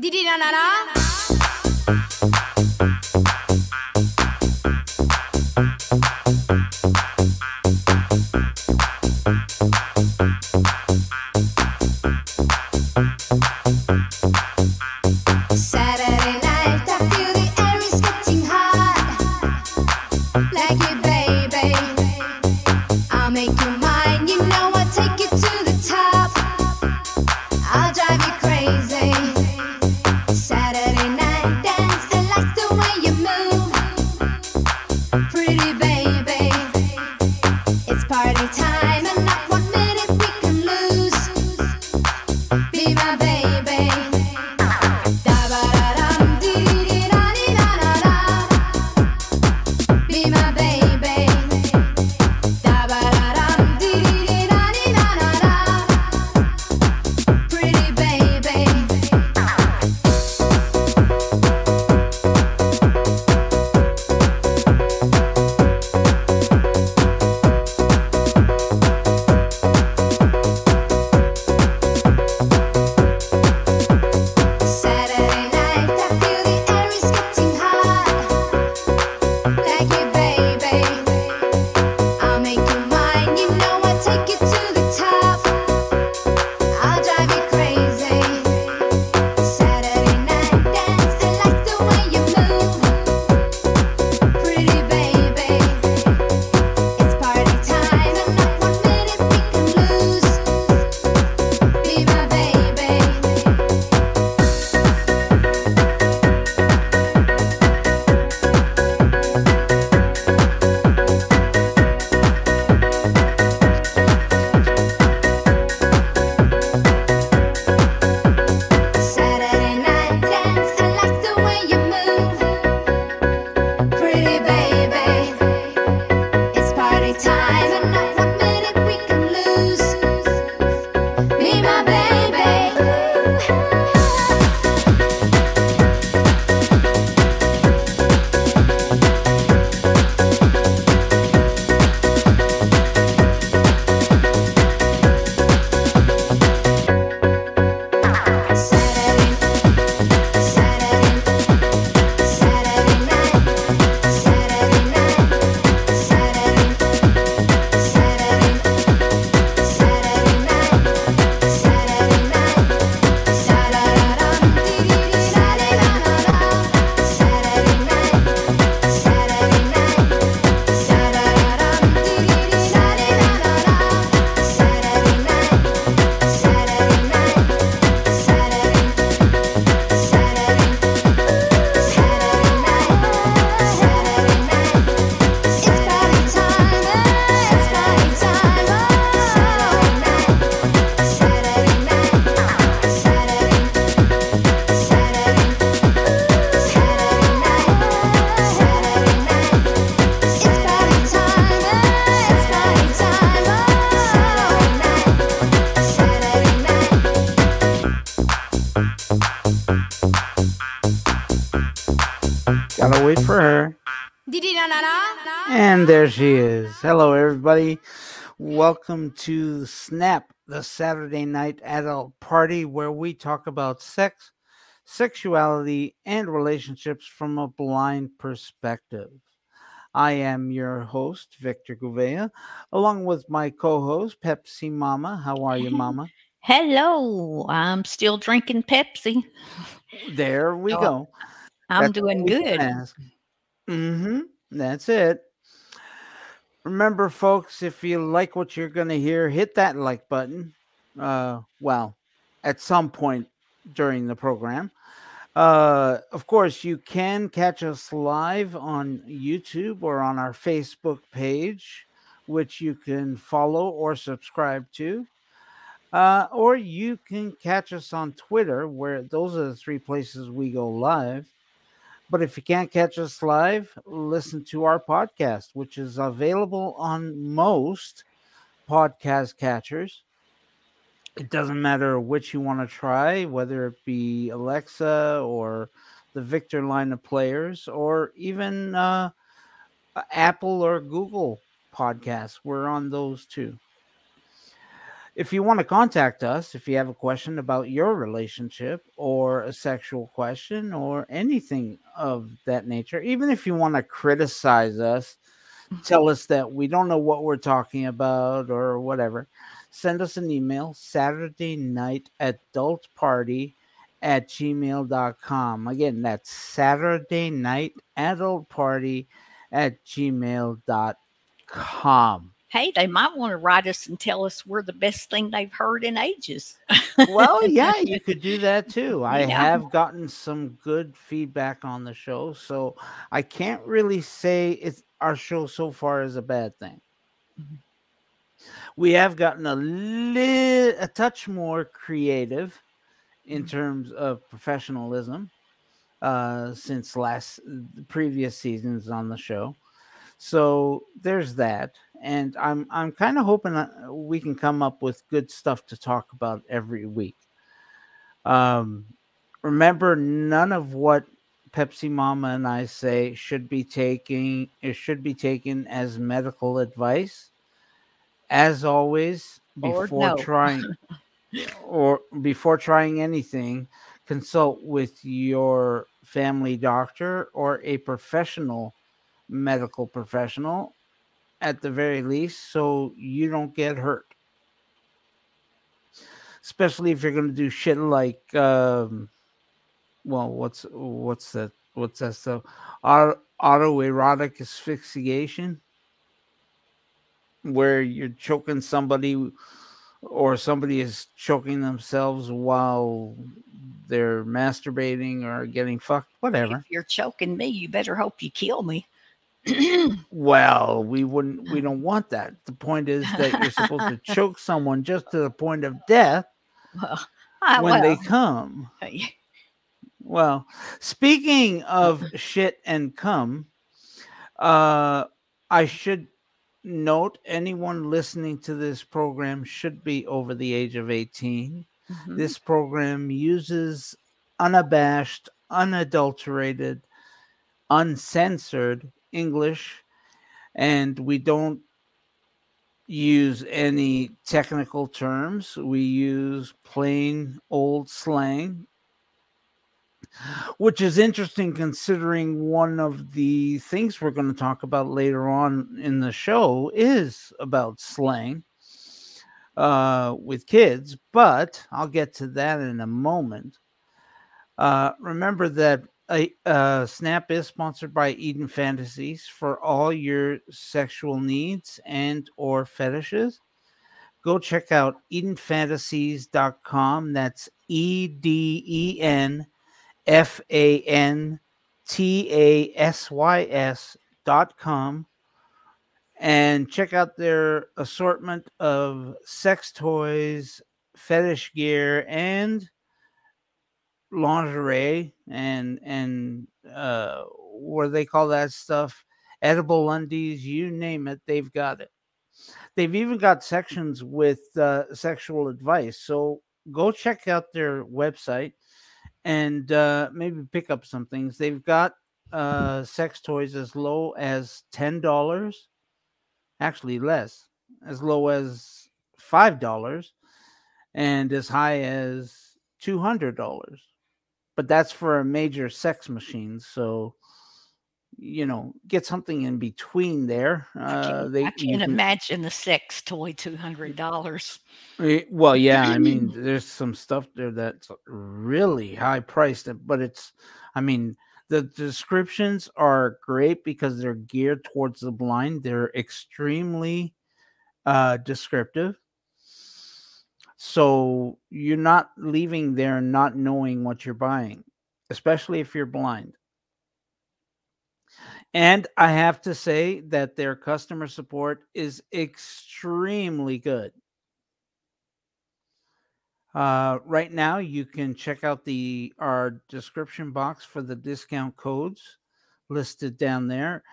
Didi na na na. Everybody. Welcome to Snap, the Saturday night adult party where we talk about sex, sexuality, and relationships from a blind perspective. I am your host, Victor Gouveia, along with my co host, Pepsi Mama. How are you, Mama? Hello, I'm still drinking Pepsi. There we Oh, go. I'm That's doing good. Mm-hmm. That's it. Remember, folks, if you like what you're going to hear, hit that like button. Uh, well, at some point during the program. Uh, of course, you can catch us live on YouTube or on our Facebook page, which you can follow or subscribe to. Uh, or you can catch us on Twitter, where those are the three places we go live. But if you can't catch us live, listen to our podcast, which is available on most podcast catchers. It doesn't matter which you want to try, whether it be Alexa or the Victor line of players, or even uh, Apple or Google podcasts. We're on those too. If you want to contact us, if you have a question about your relationship or a sexual question or anything of that nature, even if you want to criticize us, tell us that we don't know what we're talking about or whatever, send us an email Saturday night adult party at gmail.com. Again, that's Saturday night adult party at gmail.com. Hey, they might want to write us and tell us we're the best thing they've heard in ages. well, yeah, you could do that too. I Yeah. have gotten some good feedback on the show, so I can't really say it's our show so far is a bad thing. Mhm. We have gotten a little, a touch more creative in Mhm. terms of professionalism uh, since last the previous seasons on the show. So there's that, and I'm I'm kind of hoping that we can come up with good stuff to talk about every week. Um, remember, none of what Pepsi Mama and I say should be taking it should be taken as medical advice. As always, Or before no. trying or before trying anything, consult with your family doctor or a professional medical professional at the very least so you don't get hurt. Especially if you're going to do shit like um well what's what's that what's that stuff? Auto, autoerotic asphyxiation? Where you're choking somebody or somebody is choking themselves while they're masturbating or getting fucked whatever. If you're choking me, you better hope you kill me. Well, we wouldn't. We don't want that. The point is that you're supposed to choke someone just to the point of death well, I, when they come. Well, speaking of shit and cum, uh, I should note anyone listening to this program should be over the age of 18. mhm. This program uses unabashed, unadulterated, uncensored English, and we don't use any technical terms. We use plain old slang, which is interesting considering one of the things we're going to talk about later on in the show is about slang uh, with kids, but I'll get to that in a moment. Uh, remember that uh, uh, Snap is sponsored by Eden Fantasies for all your sexual needs and or fetishes. Go check out EdenFantasies.com. That's E D E N F A N T A S Y S dot com and check out their assortment of sex toys, fetish gear, and lingerie and and uh what do they call that stuff? Edible undies you name it they've got it. They've even got sections with uh, sexual advice so go check out their website and uh maybe pick up some things. They've got uh sex toys as low as ten dollars actually less as low as five dollars and as high as two hundred dollars but that's for a major sex machine so you know get something in between there I uh they I you can't can- imagine the sex toy two hundred dollars. Eh, well yeah i mean there's some stuff there that's really high priced but it's i mean the descriptions are great because they're geared towards the blind they're extremely uh descriptive so you're not leaving there not knowing what you're buying especially if you're blind and i have to say that their customer support is extremely good uh, right now, you can check out the our description box for the discount codes listed down there.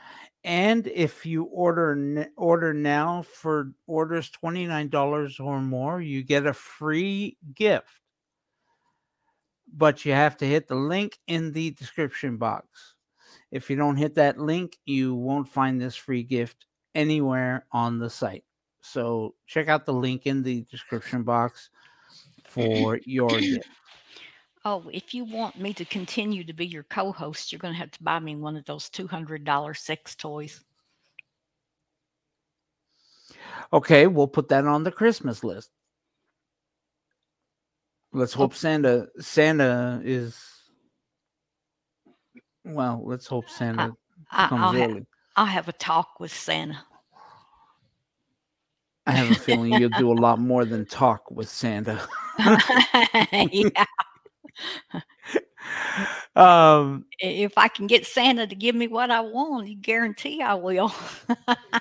And if you order order now for orders twenty nine dollars or more, you get a free gift. But you have to hit the link in the description box. If you don't hit that link, you won't find this free gift anywhere on the site. So check out the link in the description box for your gift. Oh, if you want me to continue to be your co-host, you're going to have to buy me one of those two hundred dollar sex toys. Okay, we'll put that on the Christmas list. Let's oh. hope Santa Santa is well, let's hope Santa I, comes I'll, ha- I'll have a talk with Santa. I have a feeling you'll do a lot more than talk with Santa. yeah, um if I can get Santa to give me what I want, you guarantee I will.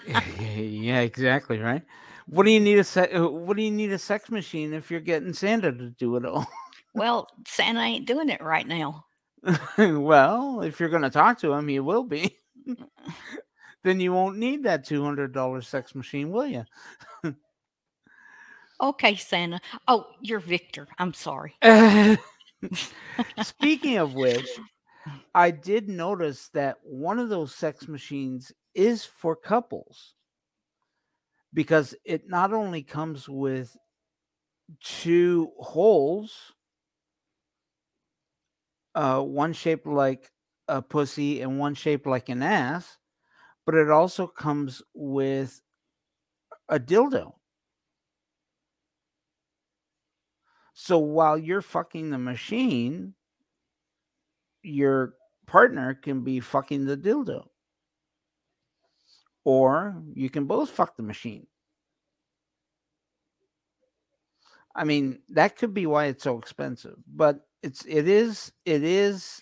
yeah, exactly, right? What do you need a se- uh, what do you need a sex machine if you're getting Santa to do it all? well, Santa ain't doing it right now. well, if you're going to talk to him, he will be. then you won't need that $200 sex machine, will you? Okay, Santa. Oh, you're Victor. I'm sorry. Speaking of which, I did notice that one of those sex machines is for couples because it not only comes with two holes, uh, one shaped like a pussy and one shaped like an ass, but it also comes with a dildo. So while you're fucking the machine, your partner can be fucking the dildo. Or you can both fuck the machine. I mean, that could be why it's so expensive, but it's it is it is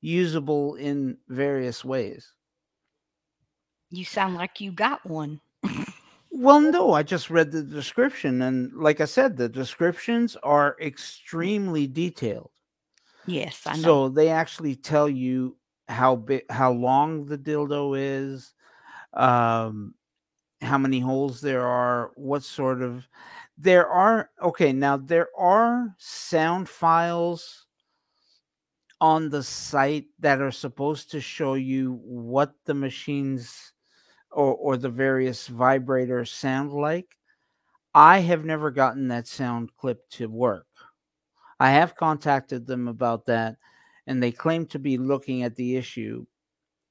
usable in various ways. You sound like you got one. Well, no, I just read the description and like I said, the descriptions are extremely detailed. Yes, I know. So they actually tell you how big, how long the dildo is, um, how many holes there are, what sort of. There are okay. Now there are sound files on the site that are supposed to show you what the machines or or the various vibrators sound like. I have never gotten that sound clip to work. I have contacted them about that, and they claim to be looking at the issue.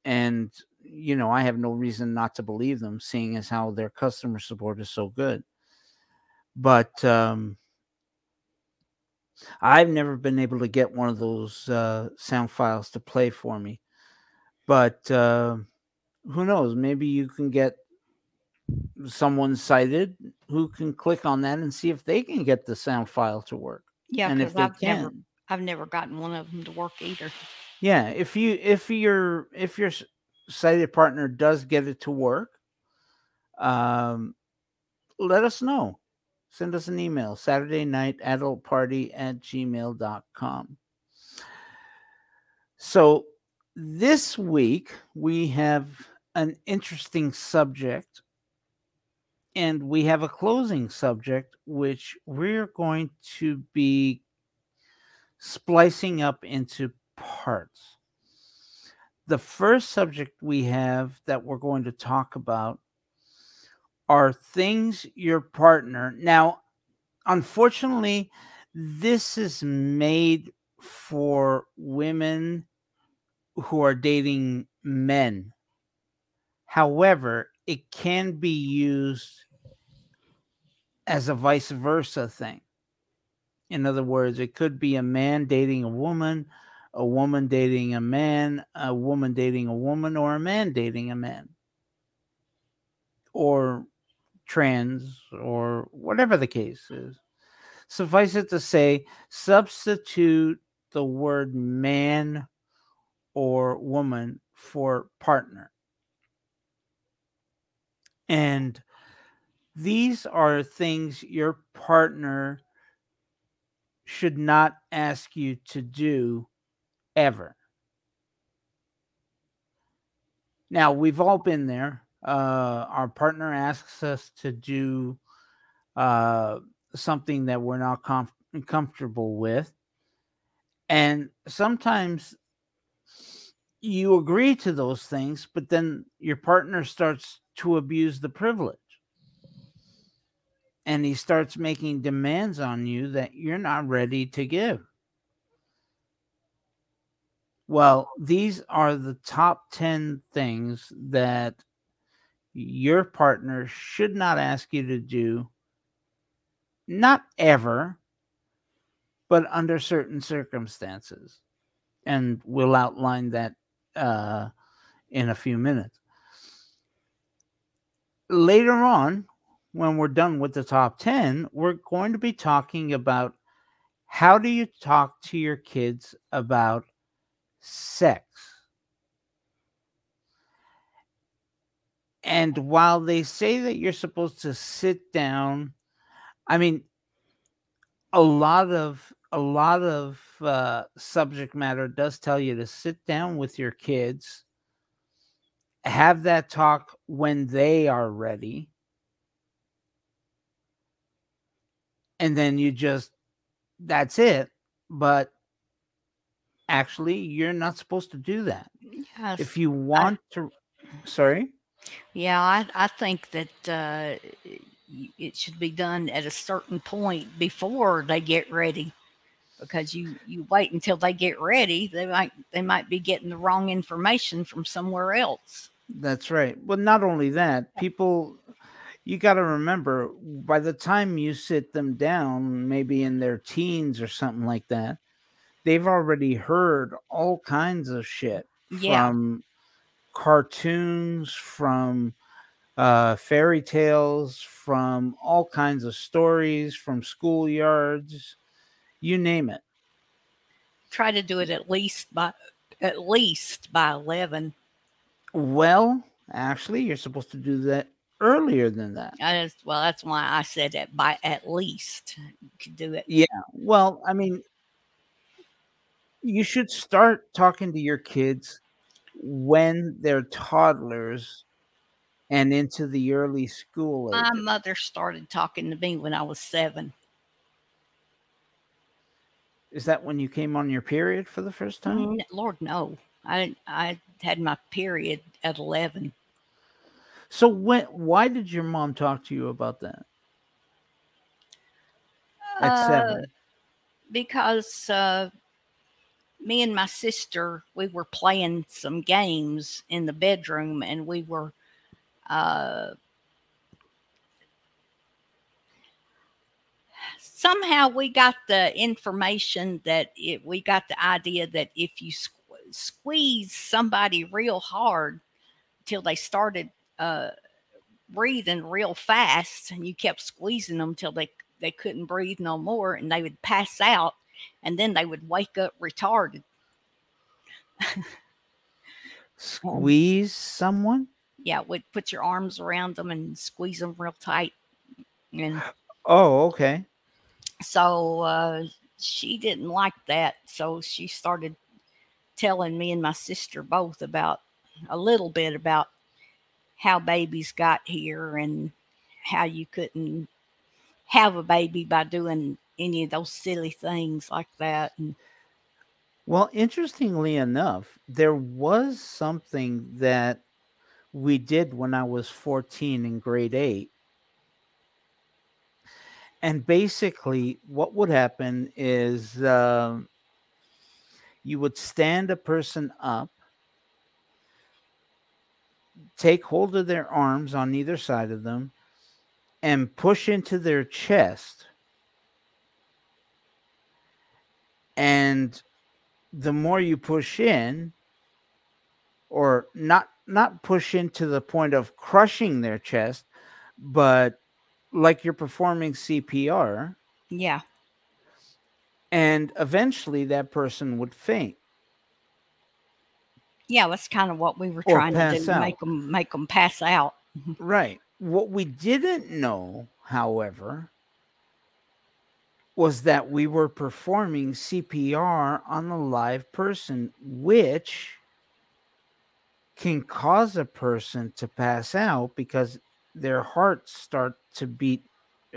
And, you know, I have no reason not to believe them, seeing as how their customer support is so good. But um, I've never been able to get one of those uh, sound files to play for me. But uh, who knows? Maybe you can get someone sighted who can click on that and see if they can get the sound file to work yeah, and if because they I've can never I've never gotten one of them to work either. yeah if you if your if your sighted partner does get it to work um let us know send us an email saturday night adult party at gmail.com so this week we have an interesting subject and we have a closing subject which we're going to be splicing up into parts. The first subject we have that we're going to talk about are things your partner. Now, unfortunately, this is made for women who are dating men. However, it can be used as a vice versa thing. In other words, it could be a man dating a woman, a woman dating a man, a woman dating a woman, or a man dating a man, or trans, or whatever the case is. Suffice it to say, substitute the word man or woman for partner. And these are things your partner should not ask you to do ever. Now, we've all been there. Uh, our partner asks us to do uh, something that we're not comf- comfortable with. And sometimes you agree to those things, but then your partner starts to abuse the privilege. and he starts making demands on you that you're not ready to give. Well, these are the top 10 things that your partner should not ask you to do, not ever, but under certain circumstances. And we'll outline that uh, in a few minutes. Later on, when we're done with the top 10, we're going to be talking about how do you talk to your kids about sex? And while they say that you're supposed to sit down, I mean, a lot of a lot of uh, subject matter does tell you to sit down with your kids, have that talk when they are ready, and then you just that's it. But actually, you're not supposed to do that. Yes. If you want to, sorry. Yeah, I, I think that uh, it should be done at a certain point before they get ready, because you you wait until they get ready, they might they might be getting the wrong information from somewhere else. That's right. Well, not only that, people, you got to remember by the time you sit them down, maybe in their teens or something like that, they've already heard all kinds of shit Yeah, from cartoons, from uh, fairy tales, from all kinds of stories, from schoolyards, you name it. try to do it at least by at least by eleven. Well, actually, you're supposed to do that earlier than that. I just, well, that's why I said that by at least you could do it. Yeah. Well, I mean, you should start talking to your kids when they're toddlers and into the early school Age. My mother started talking to me when I was seven. Is that when you came on your period for the first time? Lord, no. I I had my period at eleven. So when why did your mom talk to you about that at Uh, seven? because uh, me and my sister we were playing some games in the bedroom, and we were uh, somehow we got the information that it, we got the idea that if you squ- squeeze somebody real hard till they started uh, breathing real fast and you kept squeezing them till they they couldn't breathe no more and they would pass out and then they would wake up retarded Squeeze someone? yeah would put your arms around them and squeeze them real tight and Oh, okay. so uh, she didn't like that so she started telling me and my sister both about a little bit about how babies got here and how you couldn't have a baby by doing any of those silly things like that and Well, interestingly enough, there was something that we did when I was 14 in grade 8. And basically, what would happen is um, you would stand a person up, take hold of their arms on either side of them, and push into their chest. And the more you push in, or not not push into the point of crushing their chest, but like you're performing CPR, yeah and eventually that person would faint. yeah that's kind of what we were trying to do out. make them make them pass out Right. What we didn't know, however, was that we were performing CPR on a live person, which can cause a person to pass out because their hearts start to beat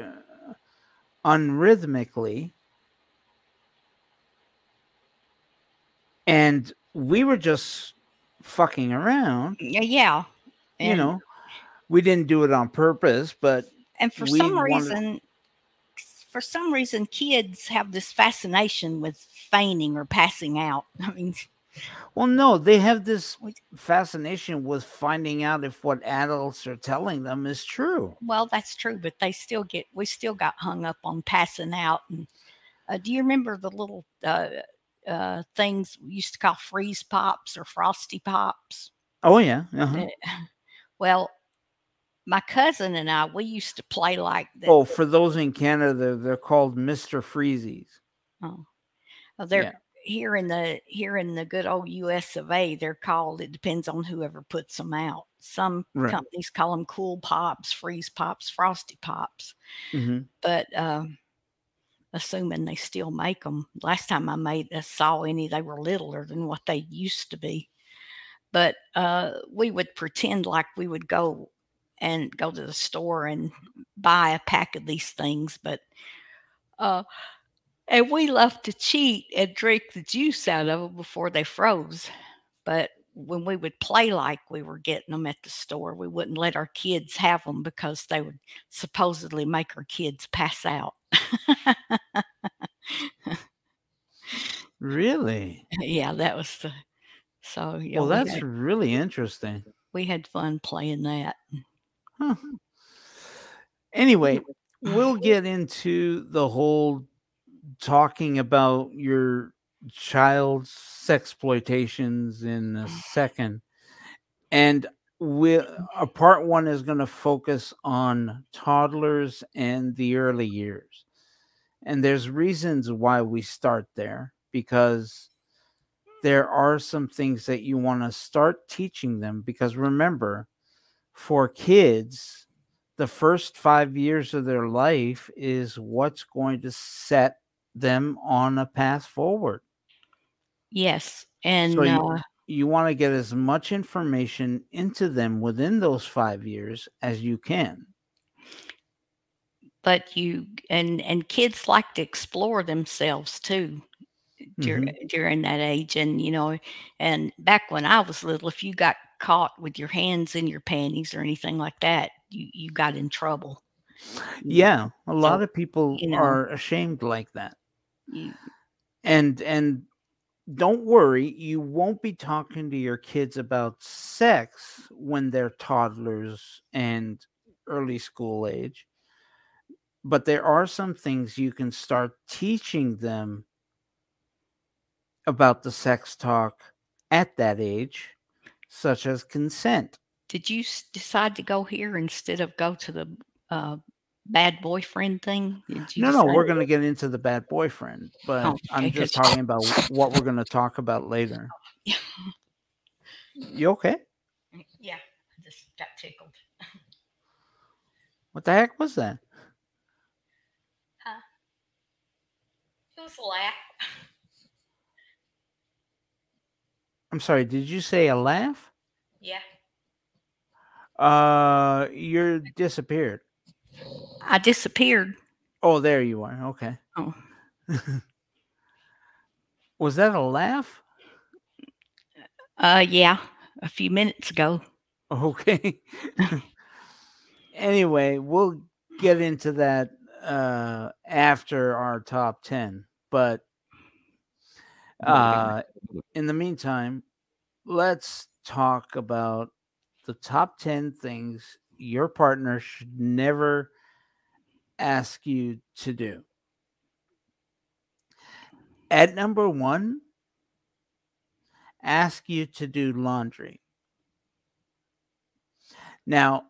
uh, unrhythmically. And we were just fucking around yeah yeah. you know, we didn't do it on purpose, but and for some wanted- reason for some reason kids have this fascination with feigning or passing out. I mean Well, no, they have this fascination with finding out if what adults are telling them is true. well that's true but they still get we still got hung up on passing out. And uh, do you remember the little uh, uh, things we used to call freeze pops or frosty pops Oh yeah. uh-huh. Uh, well my cousin and i we used to play like that Oh, for those in Canada, they're, they're called Mister Freezies. Oh, Well, they're Yeah. here in the here in the good old U.S. of A. They're called. It depends on whoever puts them out. Some Right. companies call them cool pops, freeze pops, frosty pops. hmm But um, assuming they still make them, last time I made I saw any, they were littler than what they used to be. But uh, we would pretend like we would go and go to the store and buy a pack of these things, but uh, and we loved to cheat and drink the juice out of them before they froze. But when we would play like we were getting them at the store, we wouldn't let our kids have them because they would supposedly make our kids pass out. Really? yeah, that was the so yeah. well, we, that's had, really interesting. we had fun playing that. Huh. Anyway, we'll get into the whole talking about your child's sexploitations in a mm. second. And we a part one is going to focus on toddlers and the early years. And there's reasons why we start there because there are some things that you want to start teaching them because remember for kids the first 5 years of their life is what's going to set them on a path forward Yes, and So you- uh, you want to get as much information into them within those 5 years as you can. But you and and kids like to explore themselves too during Mm-hmm. during that age and you know and back when i was little if you got caught with your hands in your panties or anything like that you you got in trouble. Yeah a lot of people you know- are ashamed like that. You, and and don't worry you won't be talking to your kids about sex when they're toddlers and early school age. But there are some things you can start teaching them about the sex talk at that age such as consent. Did you decide to go here instead of go to the uh, bad boyfriend thing? No no we're going to get into the bad boyfriend but Oh, i'm just talking about what we're going to talk about later. Yeah. you okay? Yeah i just got tickled. What the heck was that? It was a laugh. I'm sorry, did you say a laugh? yeah. Uh you're disappeared. I disappeared Oh, there you are. Okay. Oh. Was that a laugh? uh yeah a few minutes ago Okay. anyway, we'll get into that uh after our top 10, but uh in the meantime, let's talk about the top 10 things your partner should never ask you to do. At number one, ask you to do laundry. Now,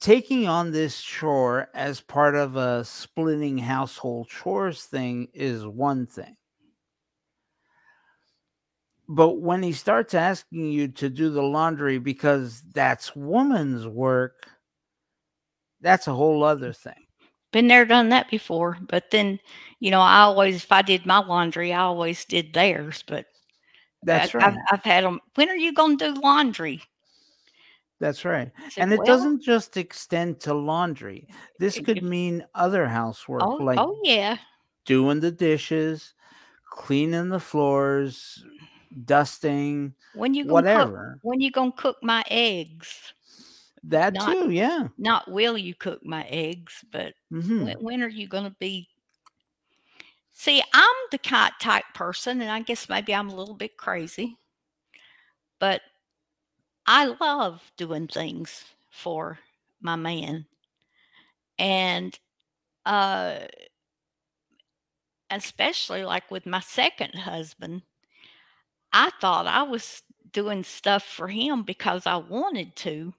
taking on this chore as part of a splitting household chores thing is one thing. But when he starts asking you to do the laundry because that's woman's work, that's a whole other thing. been there done that before but then you know i always if i did my laundry i always did theirs but That's I, right. I've, I've had them when are you going to do laundry That's right. Said, And it "Well, doesn't just extend to laundry. This could mean other housework, oh, like oh yeah doing the dishes, cleaning the floors, dusting, when you gonna cook when you gonna cook my eggs That Not- too, yeah. Not will you cook my eggs, but hmm when, when are you going to be? See, I'm the kind type person, and I guess maybe I'm a little bit crazy, but I love doing things for my man, and uh, especially like with my second husband, I thought I was doing stuff for him because I wanted to.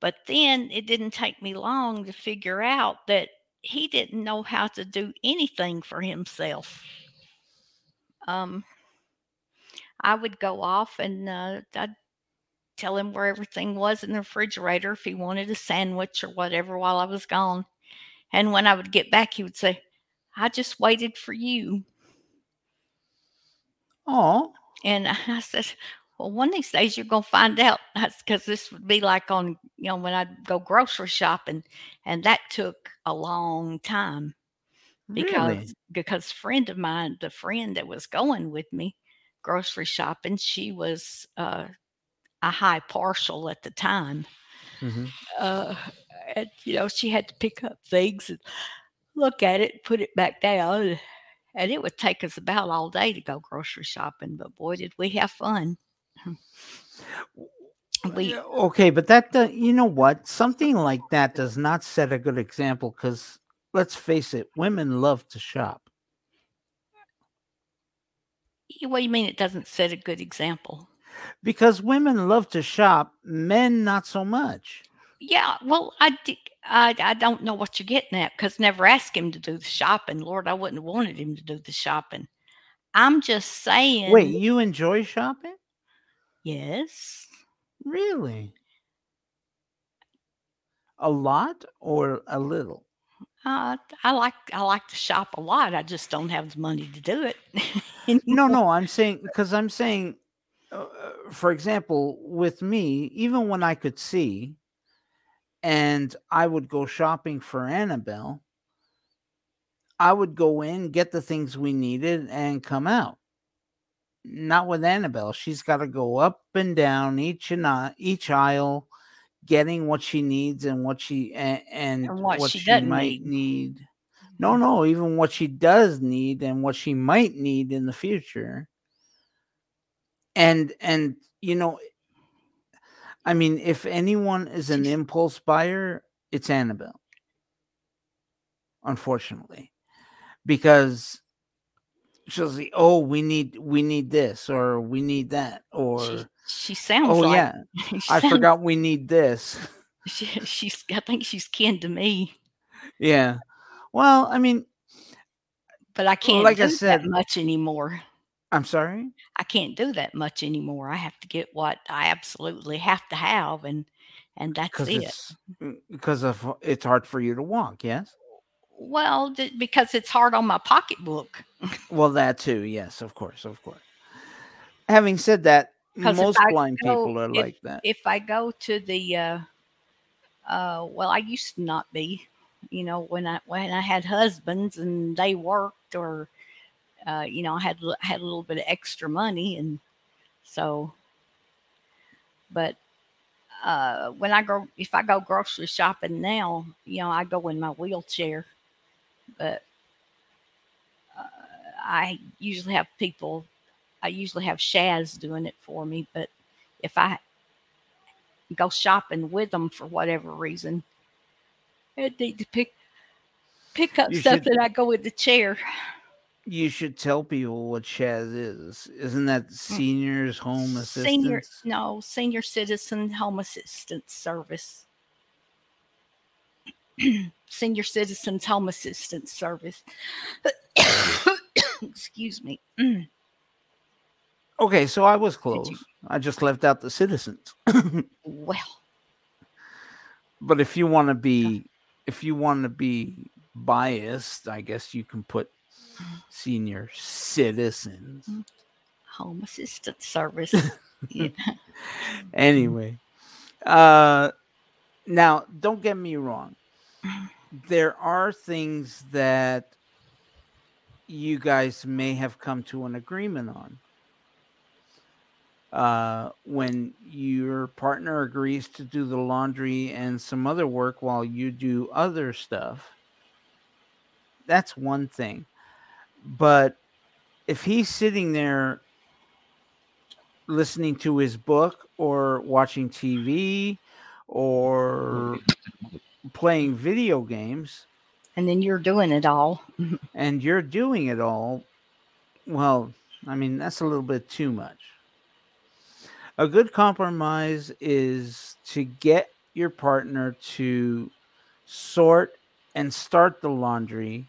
But then it didn't take me long to figure out that he didn't know how to do anything for himself. Um, I would go off and uh, I'd tell him where everything was in the refrigerator if he wanted a sandwich or whatever while I was gone. And when I would get back, he would say, I just waited for you. Oh, And I said, Well, one of these days you're going to find out. That's because this would be like on, you know, when I'd go grocery shopping. And that took a long time because really? because friend of mine, the friend that was going with me grocery shopping, she was uh, a high partial at the time. Mhm. Uh, and, you know, she had to pick up things and look at it, put it back down. And it would take us about all day to go grocery shopping. But boy, did we have fun. We, okay, but that do- you know what? Something like that does not set a good example because let's face it, women love to shop. what do you mean it doesn't set a good example? Because women love to shop, men not so much. Yeah, well, I, I, I don't know what you're getting at because never asked him to do the shopping. Lord, I wouldn't have wanted him to do the shopping. I'm just saying. Wait, you enjoy shopping? Yes. Really? A lot or a little? Uh, I like I like to shop a lot. I just don't have the money to do it. No, no, I'm saying because I'm saying, uh, uh, for example, with me, even when I could see, and I would go shopping for Annabelle, I would go in, get the things we needed, and come out. Not with Annabelle. She's got to go up and down each and I- each aisle, getting what she needs and what she and, and And what what, she she, might need. need. No, mm-hmm. no, even what she does need and what she might need in the future. And and you know, I mean, if anyone is an impulse buyer, it's Annabelle. Unfortunately. Because she'll say, Oh, we need we need this or we need that or She, she sounds oh like yeah, I sounds- forgot we need this. She, she's I think she's kin to me, yeah. Well, I mean, but I can't like do I said- that much anymore. I'm sorry. I can't do that much anymore. I have to get what I absolutely have to have, and and that's it. because of it's hard for you to walk, yes? Well, d- because it's hard on my pocketbook. Well, that too, yes, of course, of course. Having said that, most blind go- people are if- like that. If I go to the, uh, uh, well, I used to not be. You know, when I when I had husbands and they worked, or uh, you know, I had had a little bit of extra money, and so. But uh, when I go, if I go grocery shopping now, you know, I go in my wheelchair, but uh, I usually have people. I usually have Shaz doing it for me, but if I go shopping with them for whatever reason, I need to pick pick up You stuff should- that I go with the chair. You should tell people what Chaz is. Isn't that seniors home assistance? Mm. Senior, no, senior citizen home assistance service. senior citizens home assistance service. Excuse me. Mm. Okay, so I was close. I just left out the citizens. Well, but if you want to be if you want to be biased, I guess you can put senior citizens. home assistance service. Yeah. Anyway, uh now don't get me wrong. There are things that you guys may have come to an agreement on. uh, when your partner agrees to do the laundry and some other work while you do other stuff, that's one thing. But if he's sitting there listening to his book or watching TV or playing video games And then you're doing it all. and you're doing it all, well, I mean, that's a little bit too much. A good compromise is to get your partner to sort and start the laundry,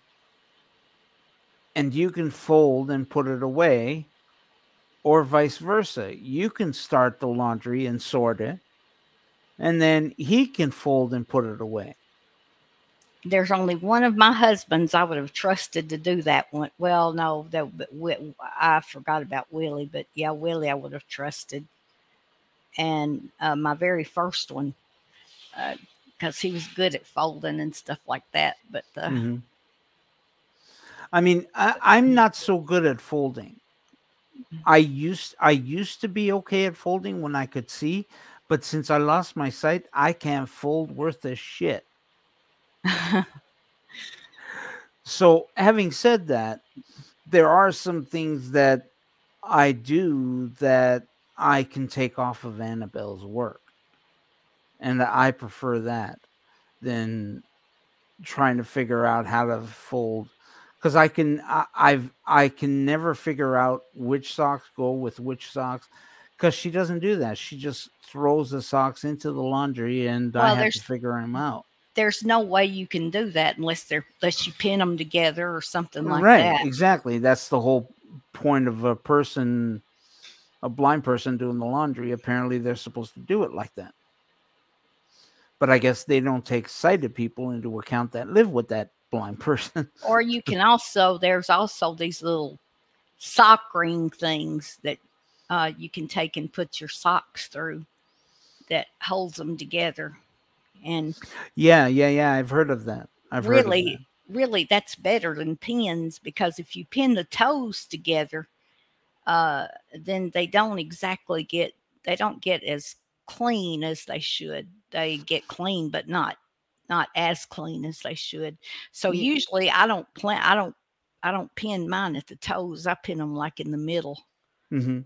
and you can fold and put it away, or vice versa. You can start the laundry and sort it, and then he can fold and put it away. There's only one of my husbands I would have trusted to do that one. Well, no, that but I forgot about Willie, but yeah, Willie I would have trusted. And uh, my very first one, because he was good at folding and stuff like that. But uh, Mhm. I mean, I, I'm not so good at folding. I used I used to be okay at folding when I could see, but since I lost my sight, I can't fold worth a shit. So, having said that, there are some things that I do that I can take off of Annabelle's work, and I prefer that than trying to figure out how to fold because I can I, I've I can never figure out which socks go with which socks because she doesn't do that. She just throws the socks into the laundry and Well, I have to figure them out. there's no way you can do that unless they're unless you pin them together or something like right, that. exactly. That's the whole point of a person, a blind person doing the laundry. Apparently, they're supposed to do it like that. But I guess they don't take sighted people into account that live with that blind person. Or you can also there's also these little sock ring things that uh, you can take and put your socks through that holds them together. And yeah, yeah, yeah. I've heard of that. I've heard that. really, really, that's better than pins because if you pin the toes together, uh, then they don't exactly get they don't get as clean as they should. They get clean, but not not as clean as they should. So Ye- usually, I don't plan. I don't. I don't pin mine at the toes. I pin them like in the middle. hmm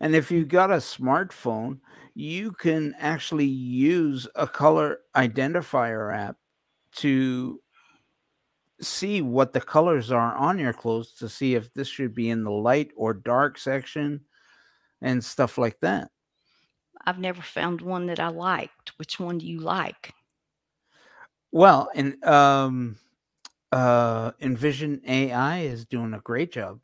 And if you've got a smartphone, you can actually use a color identifier app to see what the colors are on your clothes to see if this should be in the light or dark section and stuff like that. I've never found one that I liked. Which one do you like? Well, and um uh Envision AI is doing a great job.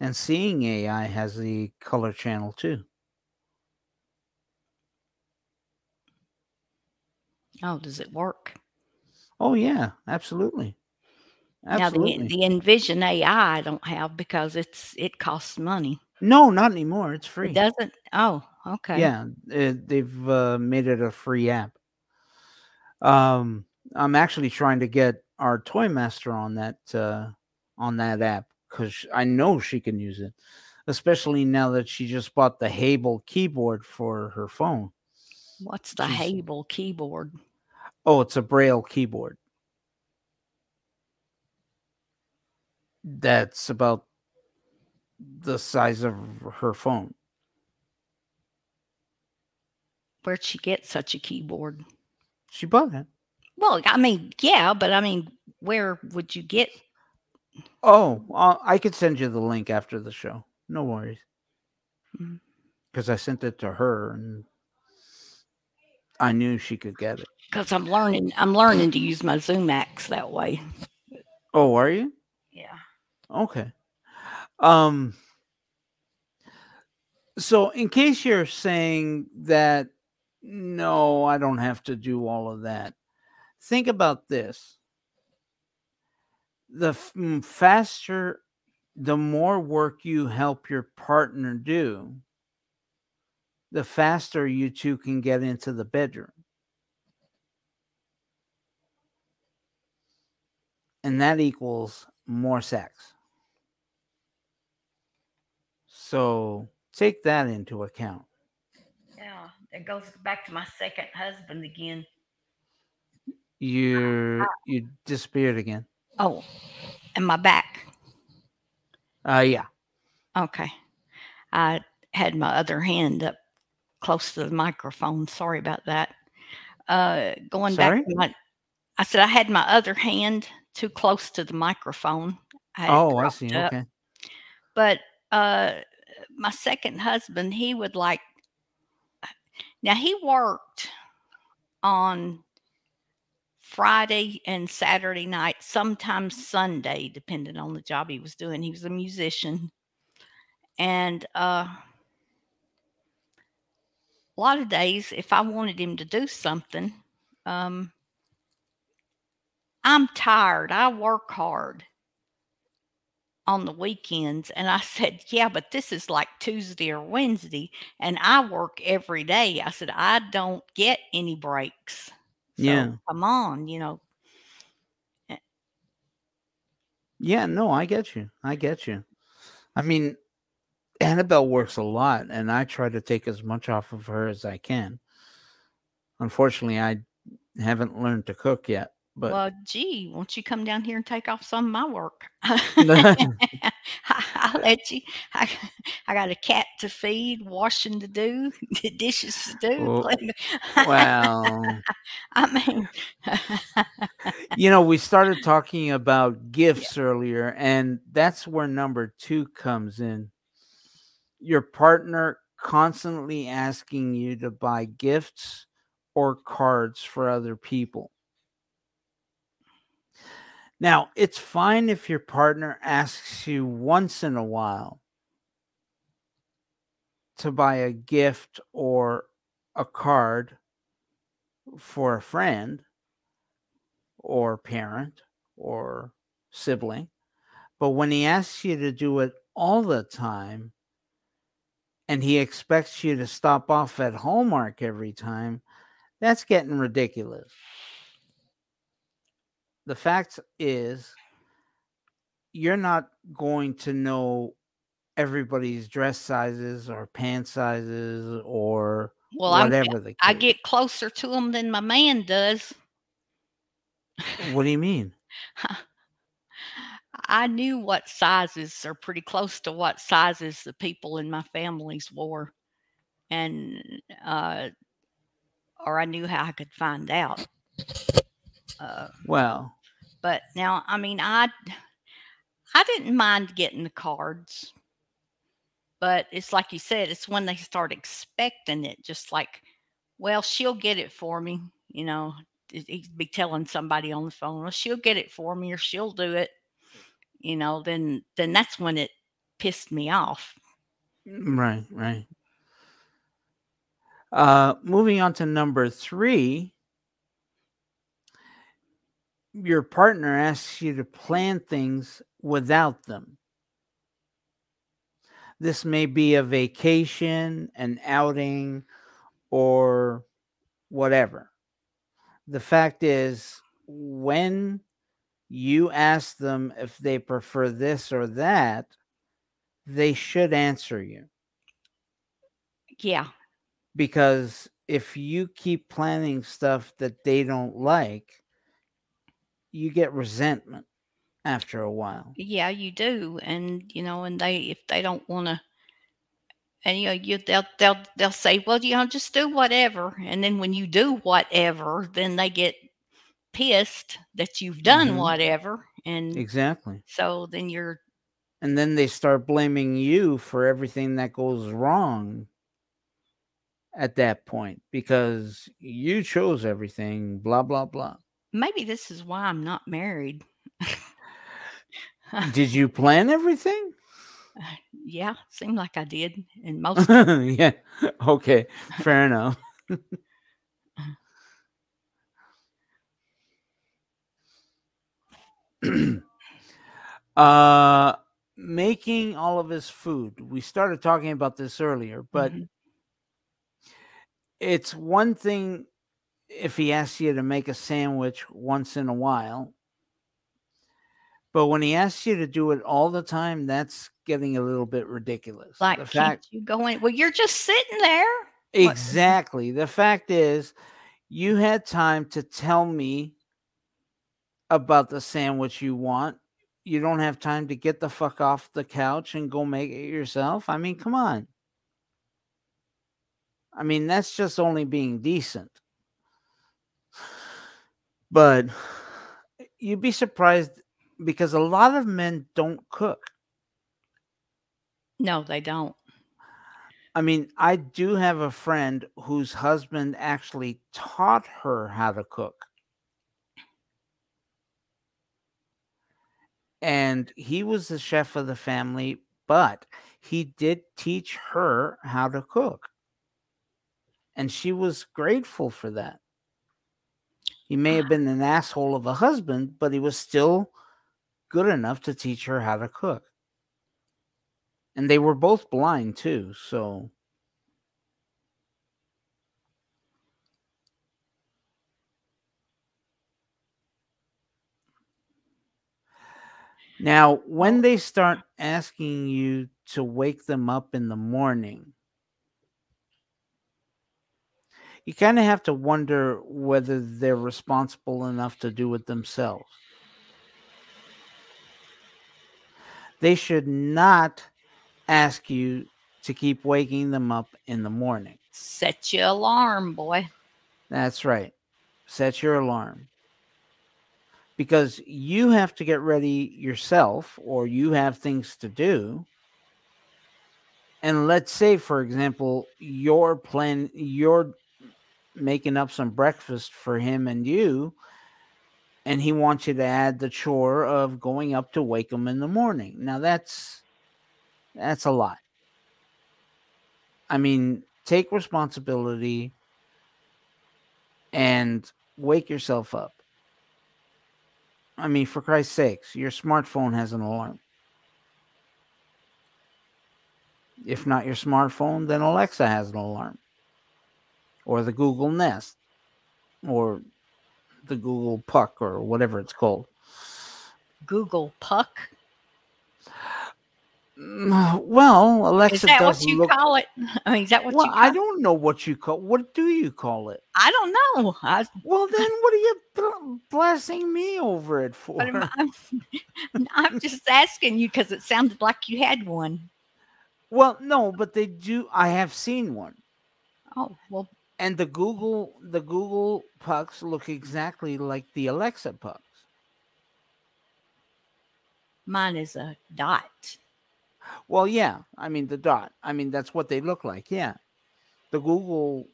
And Seeing AI has the color channel too. Oh, does it work? Oh yeah, absolutely. Absolutely. Now the the Envision AI I don't have because it's it costs money. No, not anymore. It's free. It doesn't. Oh, okay. Yeah, it, they've uh, made it a free app. Um, I'm actually trying to get our toy master on that uh, on that app because I know she can use it, especially now that she just bought the Hable keyboard for her phone. What's the She's- Hable keyboard? Oh, it's a Braille keyboard. That's about the size of her phone. Where'd she get such a keyboard? She bought it. Well, I mean, yeah, but I mean, where would you get? Oh, uh, I could send you the link after the show. No worries. Because I sent it to her and I knew she could get it. Because I'm learning. I'm learning to use my ZoomX that way. Oh, are you? Yeah. Okay. Um so in case you're saying that no, I don't have to do all of that. Think about this. The mm, faster the more work you help your partner do, the faster you two can get into the bedroom. And that equals more sex. So take that into account. Yeah, it goes back to my second husband again. You you disappeared again. Oh, and my back. Uh yeah. Okay. I had my other hand up close to the microphone. Sorry about that. Uh, going Sorry? back to my, I said I had my other hand too close to the microphone. I Oh, I see. up. Okay. But uh, my second husband, he would like, now he worked on Friday and Saturday night, sometimes Sunday, depending on the job he was doing. He was a musician. And uh, a lot of days, if I wanted him to do something, um, I'm tired. I work hard on the weekends. And I said, Yeah, but this is like Tuesday or Wednesday, and I work every day. I said, I don't get any breaks. So Yeah. come on, you know. Eh yeah, no, I get you. I get you. I mean, Annabelle works a lot, and I try to take as much off of her as I can. Unfortunately, I haven't learned to cook yet, but well, gee, won't you come down here and take off some of my work? I, I'll let you. I, I got a cat to feed, washing to do, dishes to do. Well, Let I mean, you know, we started talking about gifts earlier, and that's where number two comes in. Your partner constantly asking you to buy gifts or cards for other people. Now, it's fine if your partner asks you once in a while to buy a gift or a card for a friend or parent or sibling. But when he asks you to do it all the time and he expects you to stop off at Hallmark every time, that's getting ridiculous. The fact is, you're not going to know everybody's dress sizes or pant sizes or well, I'm, whatever the I get closer to them than my man does. What do you mean? I knew what sizes are pretty close to what sizes the people in my families wore, and uh, or I knew how I could find out. Uh, Well, but now, I mean, I I didn't mind getting the cards, but it's like you said, it's when they start expecting it, just like, well, she'll get it for me, you know. he- He'd be telling somebody on the phone, well, she'll get it for me, or she'll do it, you know. Then, then that's when it pissed me off. Right, right. Uh, moving on to number three, your partner asks you to plan things without them. This may be a vacation, an outing, or whatever. The fact is, when you ask them if they prefer this or that, they should answer you Yeah, because if you keep planning stuff that they don't like, you get resentment after a while. yeah, you do, and you know, and they if they don't want to. And you know, you they'll they'll they'll say, well, you know, just do whatever. And then when you do whatever, then they get pissed that you've done Mhm. whatever. And Exactly. so then you're And then they start blaming you for everything that goes wrong at that point because you chose everything, blah, blah, blah. Maybe this is why I'm not married. Did you plan everything? yeah, seemed like I did. And most yeah. Okay. Fair enough. uh making all of his food. We started talking about this earlier, but Mhm. it's one thing if he asks you to make a sandwich once in a while. But when he asks you to do it all the time, that's getting a little bit ridiculous. Like, the fact you go in? Well, you're just sitting there. What- exactly. The fact is, you had time to tell me about the sandwich you want. You don't have time to get the fuck off the couch and go make it yourself. I mean, come on. I mean, that's just only being decent. But you'd be surprised because a lot of men don't cook. No, they don't. I mean, I do have a friend whose husband actually taught her how to cook. And he was the chef of the family, but he did teach her how to cook. And she was grateful for that. He may have been an asshole of a husband, but he was still good enough to teach her how to cook. And they were both blind too, so Now, when they start asking you to wake them up in the morning, you kind of have to wonder whether they're responsible enough to do it themselves. They should not ask you to keep waking them up in the morning. Set your alarm, boy. That's right. Set your alarm. Because you have to get ready yourself or you have things to do. And let's say, for example, you're plan you're making up some breakfast for him and you, and he wants you to add the chore of going up to wake him in the morning. Now that's that's a lot. I mean, take responsibility and wake yourself up. I mean, for Christ's sakes, your smartphone has an alarm. If not your smartphone, then Alexa has an alarm. Or the Google Nest. Or the Google Puck or whatever it's called. Google Puck. Well, Alexa Is that what you look. call it? I mean, is that what well, you call I don't know what you call. What do you call it? I don't know. I, Well, then what are you bl- blessing me over it for? I'm, I'm, I'm just asking you because it sounded like you had one. Well, no, but they do. I have seen one, Oh, well, and the Google the Google pucks look exactly like the Alexa pucks. mine is a dot. Well, yeah, I mean the dot. I mean that's what they look like. Yeah, the Google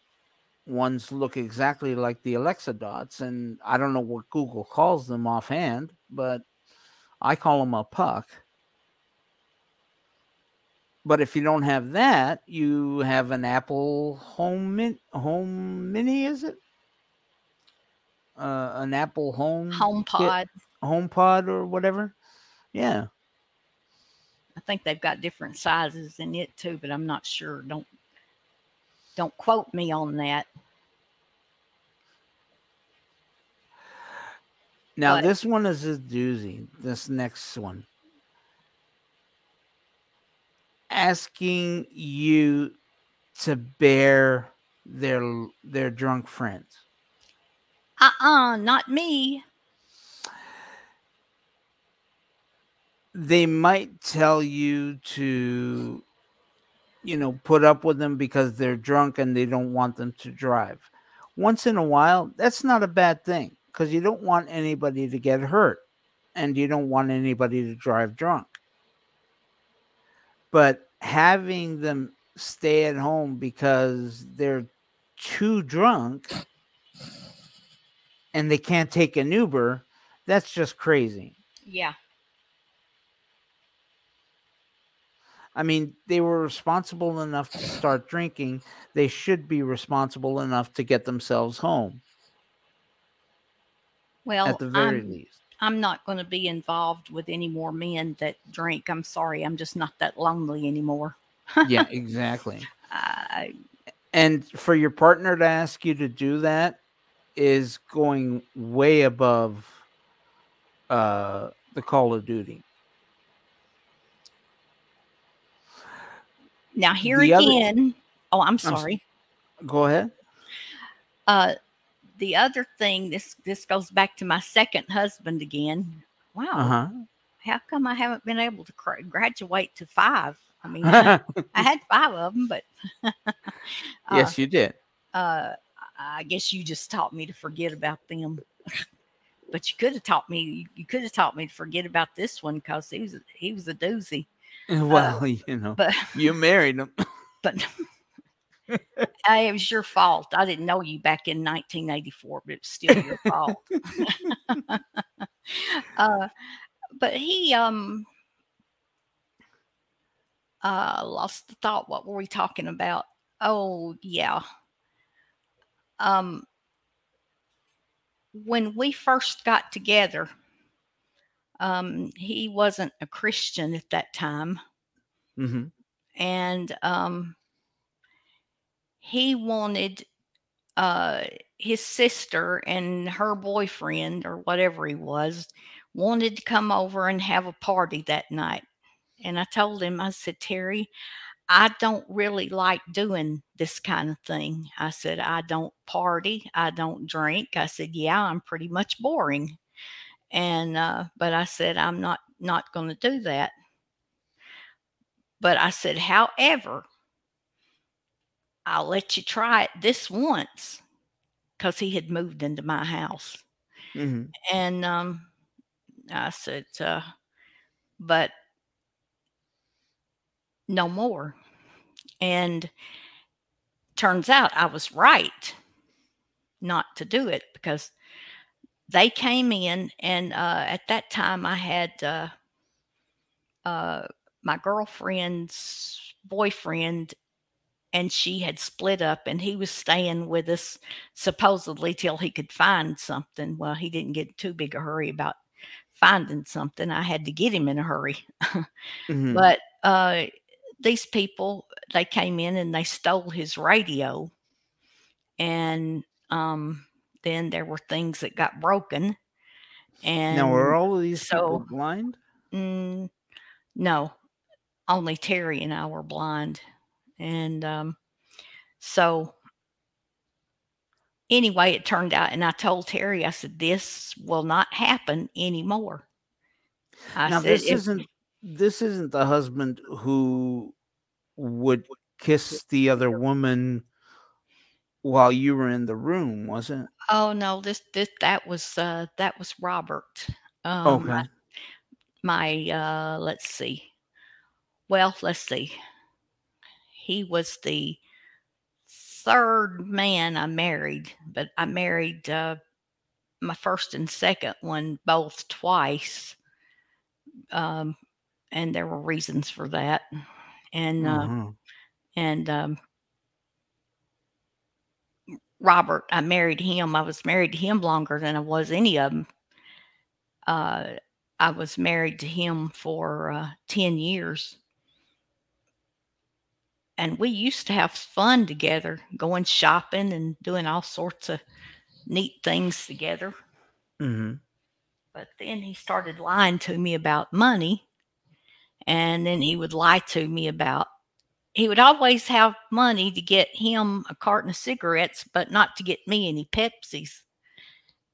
ones look exactly like the Alexa dots, and I don't know what Google calls them offhand, but I call them a puck. But if you don't have that, you have an Apple Home Min- Home Mini, is it? Uh, an Apple Home HomePod. HomePod or whatever. Yeah. I think they've got different sizes in it too, but I'm not sure. Don't don't quote me on that. Now But- this one is a doozy. This next one. Asking you to bear their their drunk friends. Uh-uh, not me. They might tell you to you know, put up with them because they're drunk and they don't want them to drive. Once in a while, that's not a bad thing because you don't want anybody to get hurt and you don't want anybody to drive drunk. But having them stay at home because they're too drunk and they can't take an Uber, that's just crazy. Yeah. I mean, they were responsible enough to start drinking. They should be responsible enough to get themselves home Well, at the very I'm, least. I'm not going to be involved with any more men that drink. I'm sorry. I'm just not that lonely anymore. Yeah, exactly. I, And for your partner to ask you to do that is going way above uh the Call of Duty. Now here The other- again. oh, I'm sorry. Go ahead. Uh, the other thing. This this goes back to my second husband again. Wow. Uh huh. How come I haven't been able to graduate to five? I mean, I, I had five of them, but uh, yes, you did. uh, I guess you just taught me to forget about them. but you could have taught me. You could have taught me to forget about this one because he was a- he was a doozy. Well, you know, But you married him. but it was your fault. I didn't know you back in 1984, but it's still your fault. uh, but he um uh lost the thought. What were we talking about? Oh yeah. Um, when we first got together, um, he wasn't a Christian at that time hmm and um, he wanted uh, his sister and her boyfriend or whatever he was wanted to come over and have a party that night. And i told him i said terry i don't really like doing this kind of thing. I said i don't party i don't drink. I said yeah i'm pretty much boring. And uh, but i said i'm not not going to do that. But I said, however, I'll let you try it this once because he had moved into my house. hmm And um, I said, uh, but no more. And turns out I was right not to do it because they came in, and uh, at that time I had uh, uh, my girlfriend's boyfriend and she had split up and he was staying with us supposedly till he could find something. Well he didn't get too big a hurry about finding something. I had to get him in a hurry. Hmm but uh these people they came in and they stole his radio and um then there were things that got broken and now, are all of these people so- blind? Mm, no, only Terry and I were blind. And um, so, anyway, it turned out, and I told Terry, I said, this will not happen anymore. I now, said, this isn't this isn't the husband who would kiss the other woman while you were in the room, was it? oh no, this, this, that was, uh, that was Robert. Um, Okay. my, my, uh, let's see. Well, let's see. He was the third man I married, but I married uh, my first and second one both twice. Um, and there were reasons for that. And, uh, Mhm. and, um, Robert, I married him. I was married to him longer than I was any of them. Uh, I was married to him for uh, 10 years. And we used to have fun together, going shopping and doing all sorts of neat things together. Mhm. But then he started lying to me about money. And then he would lie to me about, he would always have money to get him a carton of cigarettes, but not to get me any Pepsis.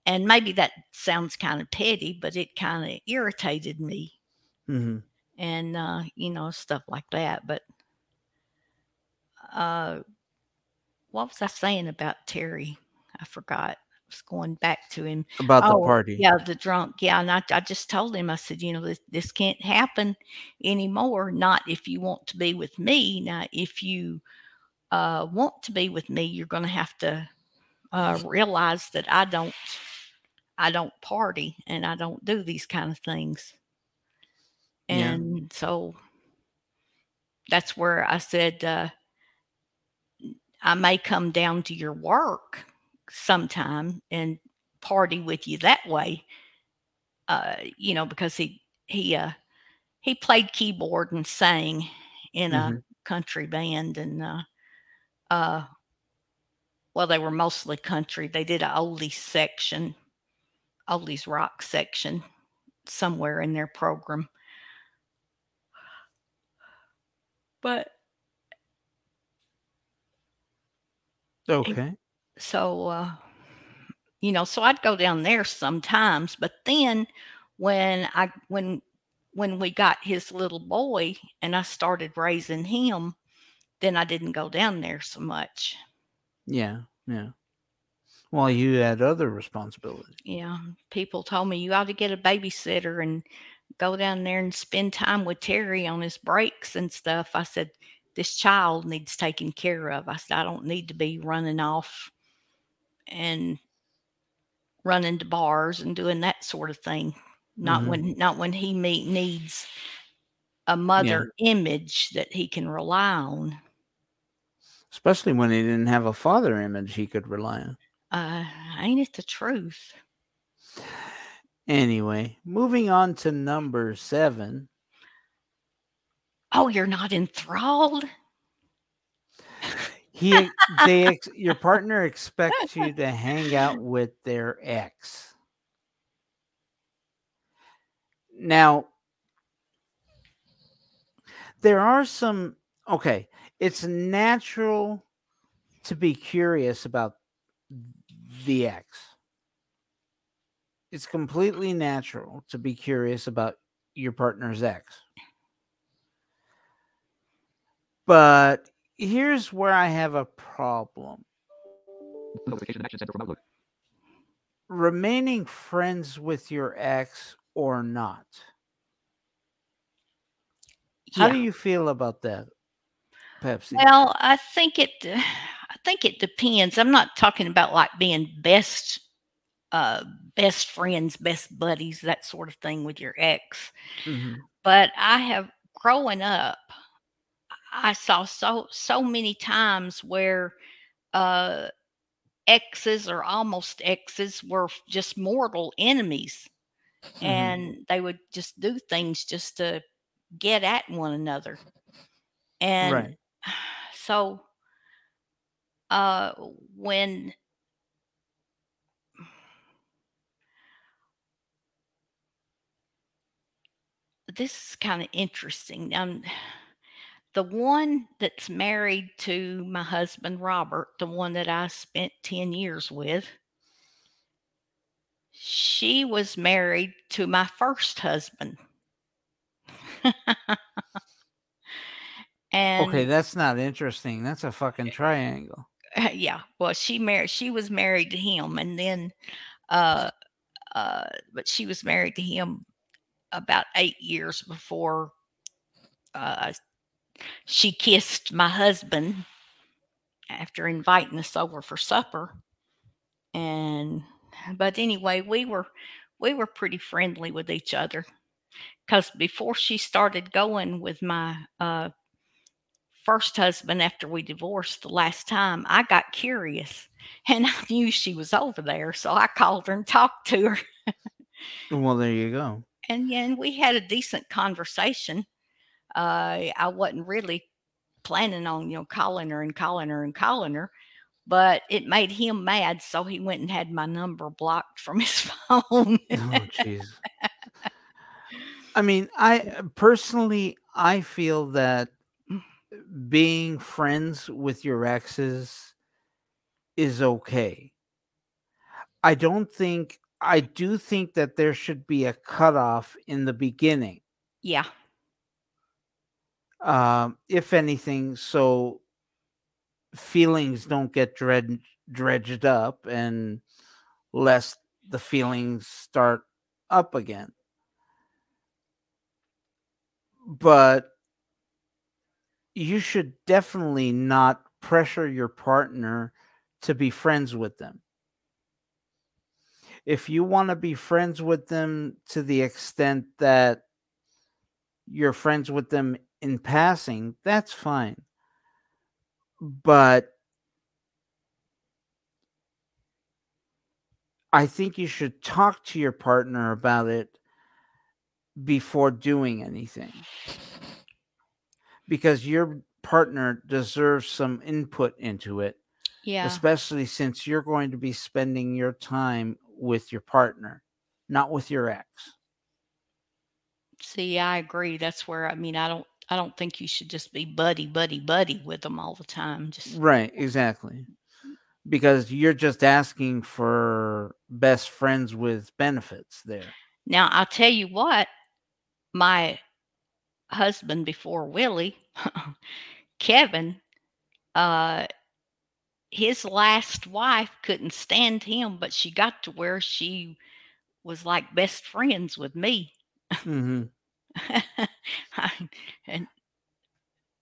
And maybe that sounds kind of petty, but it kind of irritated me Mhm. and, uh, you know, stuff like that. But uh, what was I saying about Terry? I forgot. I was going back to him. About the Oh, party. Yeah, the drunk. Yeah, and I, I just told him, I said, you know, this, this can't happen anymore. Not if you want to be with me. Now, if you uh, want to be with me, you're going to have to uh, realize that I don't, I don't party and I don't do these kind of things. Yeah. And so that's where I said, uh, I may come down to your work sometime and party with you that way. Uh, you know, because he he uh he played keyboard and sang in a Mhm. country band and uh uh well they were mostly country. They did a oldies section, oldies rock section. somewhere in their program. But Okay. so uh you know so i'd go down there sometimes but then when i when when we got his little boy and i started raising him then i didn't go down there so much Yeah. Yeah. Well, you had other responsibilities. yeah people told me you ought to get a babysitter and go down there and spend time with terry on his breaks and stuff i said this child needs taken care of i said i don't need to be running off and running to bars and doing that sort of thing not Mhm. when not when he meet, needs a mother image that he can rely on Especially when he didn't have a father image he could rely on. uh ain't it the truth Anyway, moving on to number seven. Oh you're not enthralled He they ex, your partner expects you to hang out with their ex. Now, there are some okay, it's natural to be curious about the ex. It's completely natural to be curious about your partner's ex. But here's where I have a problem. Notification action center from Outlook. Remaining friends with your ex or not. How do you feel about that, Pepsi? Well, I think it I think it depends. I'm not talking about like being best uh best friends, best buddies, that sort of thing with your ex. Mhm. But I have growing up I saw so so many times where uh exes or almost exes were just mortal enemies Mhm. and they would just do things just to get at one another. And Right. so uh when this is kind of interesting um the one that's married to my husband robert the one that i spent 10 years with she was married to my first husband and Okay, that's not interesting. That's a fucking triangle. yeah well she married she was married to him and then uh uh but she was married to him about eight years before uh she kissed my husband after inviting us over for supper and but anyway we were we were pretty friendly with each other because before she started going with my uh first husband after we divorced the last time, I got curious and I knew she was over there. So I called her and talked to her. Well, there you go. And yeah, and we had a decent conversation. Uh, I wasn't really planning on, you know, calling her and calling her and calling her, but it made him mad. So he went and had my number blocked from his phone. Oh, jeez. I mean, I personally, I feel that being friends with your exes is okay. I don't think, I do think that there should be a cutoff in the beginning. yeah. Um, if anything, so feelings don't get dredged, dredged up and lest the feelings start up again. But you should definitely not pressure your partner to be friends with them. If you want to be friends with them to the extent that you're friends with them in passing, that's fine. But I think you should talk to your partner about it before doing anything. Because your partner deserves some input into it, Yeah. especially since you're going to be spending your time with your partner, not with your ex. See, I agree. That's where I mean, I don't I don't think you should just be buddy buddy buddy with them all the time. Just Right, exactly. Because you're just asking for best friends with benefits there. now I'll tell you what, my husband before Willie, Kevin, uh his last wife couldn't stand him, but she got to where she was like best friends with me. hmm and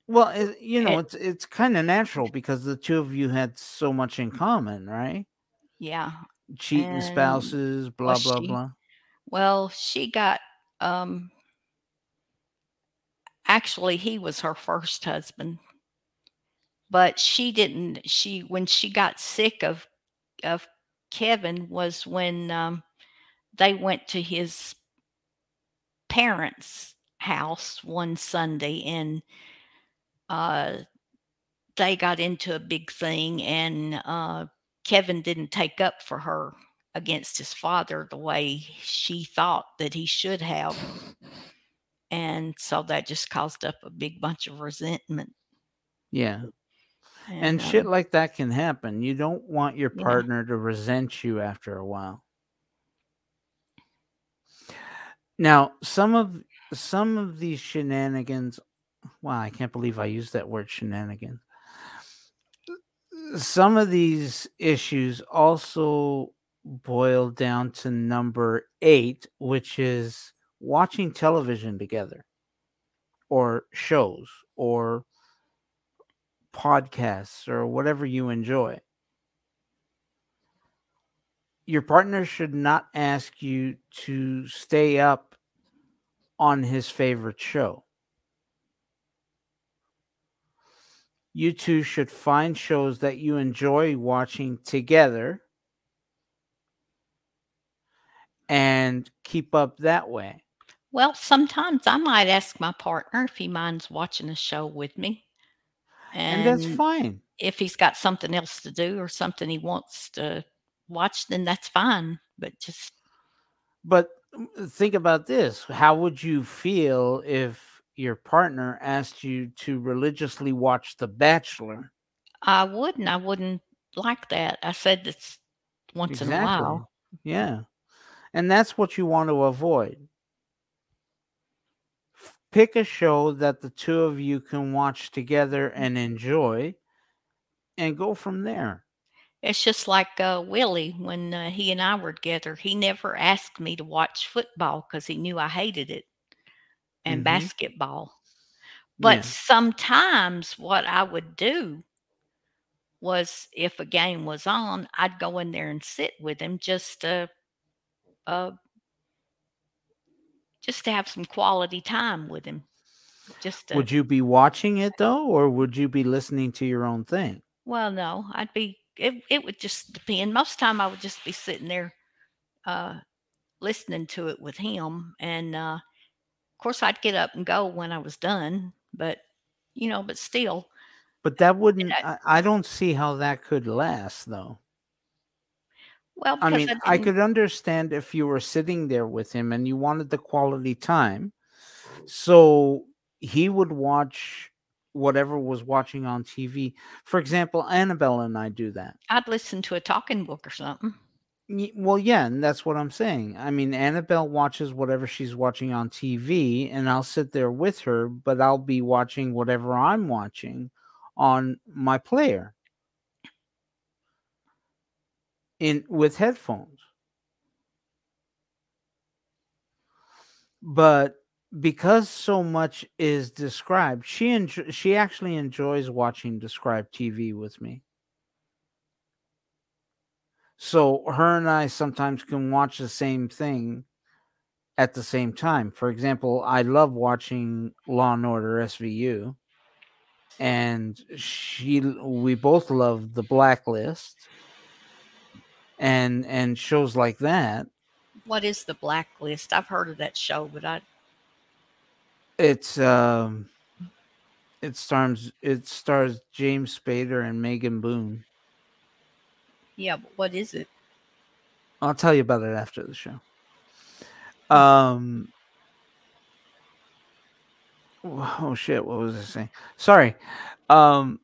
Well, it, you know, And- it's it's kind of natural because the two of you had so much in common, right? yeah, Cheating And spouses, blah blah she- blah. well, she got um actually he was her first husband. But she didn't she when she got sick of of Kevin was when um they went to his parents' house one Sunday and uh they got into a big thing and uh Kevin didn't take up for her against his father the way she thought that he should have. And so that just caused up a big bunch of resentment. Yeah, and uh, shit like that can happen. You don't want your Yeah. partner to resent you after a while. Now, some of some of these shenanigans. Wow, I can't believe I used that word shenanigans. Some of these issues also boil down to number eight, which is watching television together, or shows, or podcasts, or whatever you enjoy. Your partner should not ask you to stay up on his favorite show. You two should find shows that you enjoy watching together and keep up that way. Well, sometimes I might ask my partner if he minds watching a show with me. And, that's fine. if he's got something else to do or something he wants to watch, then that's fine. But just But think about this. How would you feel if your partner asked you to religiously watch The Bachelor? I wouldn't. I wouldn't like that. I said this once in a while. Yeah. And that's what you want to avoid. Pick a show that the two of you can watch together and enjoy and go from there. It's just like uh, Willie when uh, he and I were together. He never asked me to watch football because he knew I hated it and Mhm. basketball. But Yeah. sometimes what I would do was if a game was on, I'd go in there and sit with him just to uh just to have some quality time with him. Just to, Would you be watching it though, or would you be listening to your own thing? well, no, I'd be it it would just depend. Most time I would just be sitting there uh listening to it with him and uh of course I'd get up and go when I was done, but you know, but still But that wouldn't, I- I, I don't see how that could last though. well I mean, I didn't- could understand if you were sitting there with him and you wanted the quality time. So he would watch whatever was watching on TV. For example, Annabelle and I do that. I'd listen to a talking book or something. Well, yeah, and that's what I'm saying. I mean, Annabelle watches whatever she's watching on TV, and I'll sit there with her, but I'll be watching whatever I'm watching on my player in with headphones. But because so much is described, she enjo- she actually enjoys watching described TV with me. So her and I sometimes can watch the same thing at the same time. For example, I love watching Law and Order SVU, and she we both love The Blacklist and and shows like that. What is the blacklist? I've heard of that show, but I It's um it stars it stars James Spader and Megan Boone. yeah, but what is it? I'll tell you about it after the show. Um oh shit what was i saying sorry um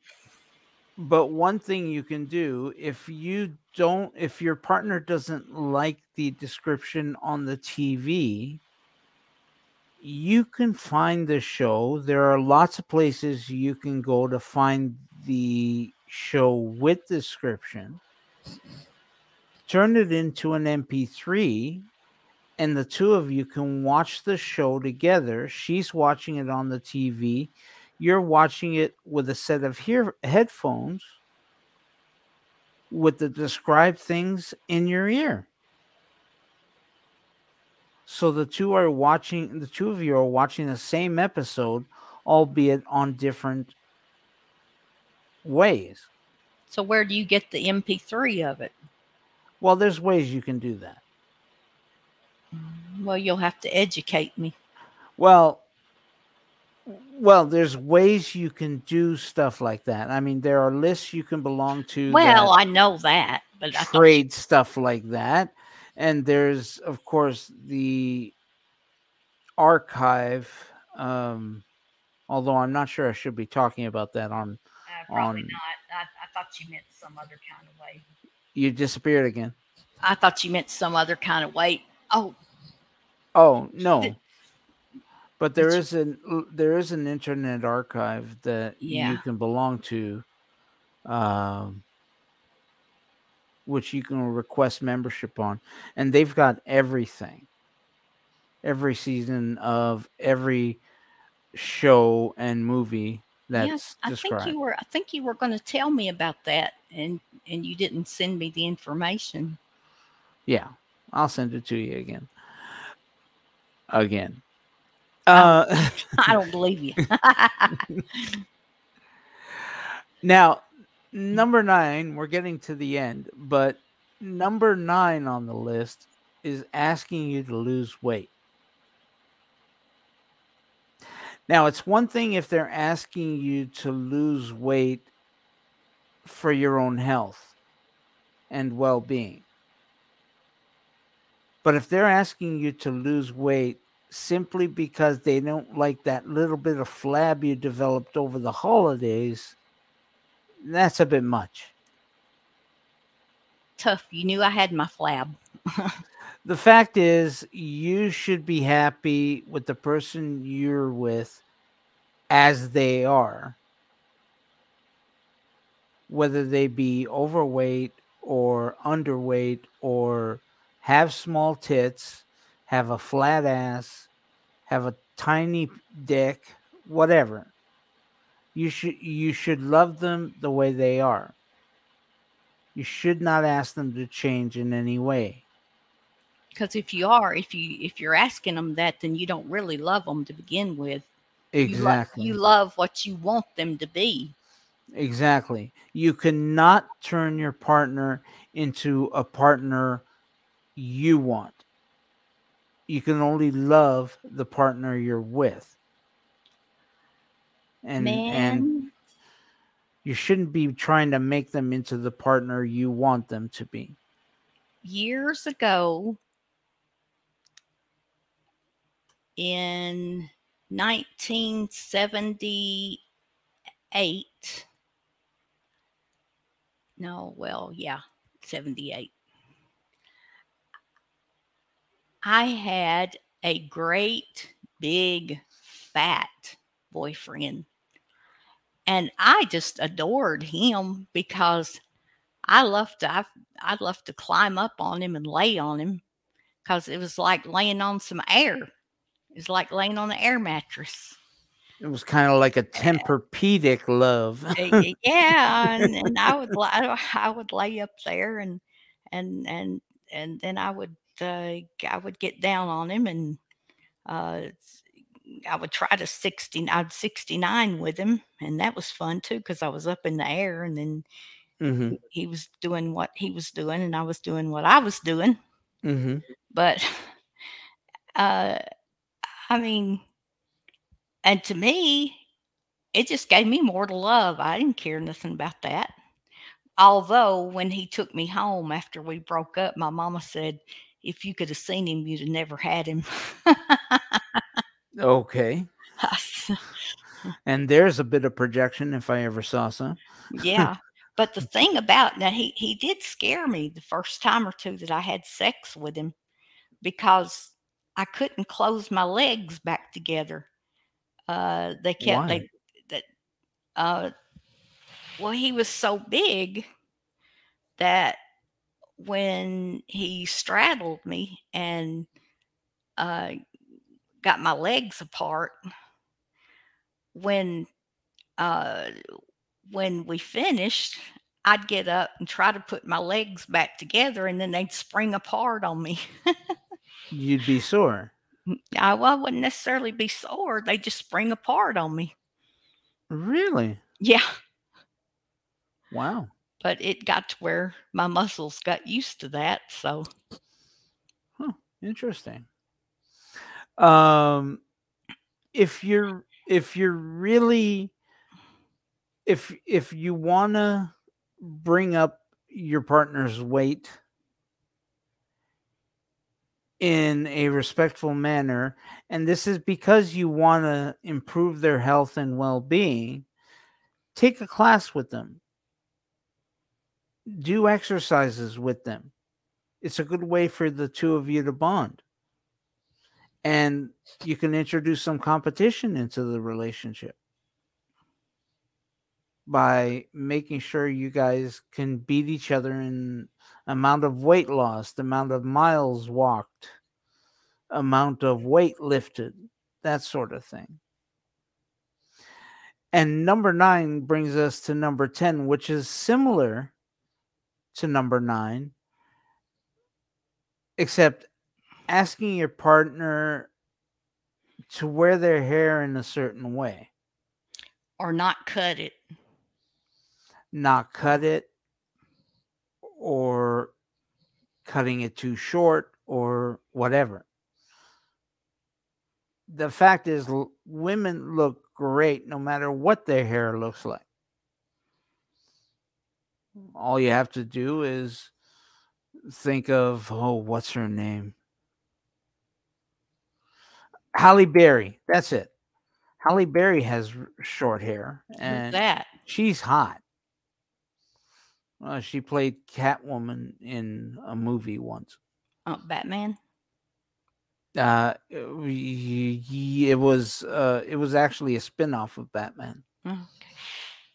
but one thing you can do if you don't if your partner doesn't like the description on the tv you can find the show there are lots of places you can go to find the show with description turn it into an mp3 and the two of you can watch the show together. She's watching it on the TV. You're watching it with a set of hear- headphones with the described things in your ear. So the two are watching, the two of you are watching the same episode, albeit on different ways. So where do you get the MP3 of it? Well, there's ways you can do that. Well, you'll have to educate me. Well, well, there's ways you can do stuff like that. I mean, there are lists you can belong to. Well, I know that, but I thought trade stuff like that, and there's of course the archive. Um, although I'm not sure I should be talking about that on. Uh, probably on- not. I, I thought you meant some other kind of way. You disappeared again. I thought you meant some other kind of way. Oh, Oh no. The- But there is an there is an internet archive that Yeah. you can belong to, um, which you can request membership on, and they've got everything, every season of every show and movie that's yes. I described. think you were. I think you were going to tell me about that, and and you didn't send me the information. Yeah, I'll send it to you again. Again. Uh, I don't believe you. Now, number nine, we're getting to the end, but number nine on the list is asking you to lose weight. Now, it's one thing if they're asking you to lose weight for your own health and well being. But if they're asking you to lose weight simply because they don't like that little bit of flab you developed over the holidays, that's a bit much. Tough. You knew I had my flab. The fact is, you should be happy with the person you're with as they are, whether they be overweight or underweight or have small tits, have a flat ass, have a tiny dick, whatever. You should you should love them the way they are. You should not ask them to change in any way. Because if you are, if you if you're asking them that, then you don't really love them to begin with. You lo- Exactly. You, love what you want them to be. Exactly. You cannot turn your partner into a partner you want. You can only love the partner you're with. And and you shouldn't be trying to make them into the partner you want them to be. years ago, in 1978, no, well, yeah, 78. I had a great big fat boyfriend. And I just adored him because I loved to I, I loved to climb up on him and lay on him because it was like laying on some air. It was like laying on an air mattress. It was kind of like a Tempur-Pedic love. Uh, yeah, and, and I would I would lay up there and and and and then I would uh, I would get down on him and uh, I would try to sixty I'd sixty nine with him and that was fun too because I was up in the air and then hmm he was doing what he was doing and I was doing what I was doing hmm but uh I mean and to me it just gave me more to love. I didn't care nothing about that. Although when he took me home after we broke up, my mama said, if you could have seen him, you'd have never had him. Okay. And there's a bit of projection if I ever saw some. yeah. But the thing about now he he did scare me the first time or two that I had sex with him because I couldn't close my legs back together. Uh they kept Why? they that uh well he was so big that when he straddled me and uh got my legs apart when uh when we finished i'd get up and try to put my legs back together and then they'd spring apart on me You'd be sore. I, well, I wouldn't necessarily be sore they just spring apart on me Really? yeah Wow. but it got to where my muscles got used to that so huh, Interesting. Um if you're if you're really if if you want to bring up your partner's weight in a respectful manner and this is because you want to improve their health and well-being take a class with them. Do exercises with them. It's a good way for the two of you to bond and you can introduce some competition into the relationship by making sure you guys can beat each other in amount of weight lost amount of miles walked amount of weight lifted that sort of thing. And number 9 brings us to number 10 which is similar to number 9 except asking your partner to wear their hair in a certain way, or not cut it not cut it or cutting it too short or whatever. The fact is, women look great no matter what their hair looks like. All you have to do is think of, oh, what's her name? Halle Berry. That's it. Halle Berry has short hair Who's and that she's hot. Uh, she played Catwoman in a movie once. uh, batman Uh, it, it was uh, it was actually a spin-off of Batman.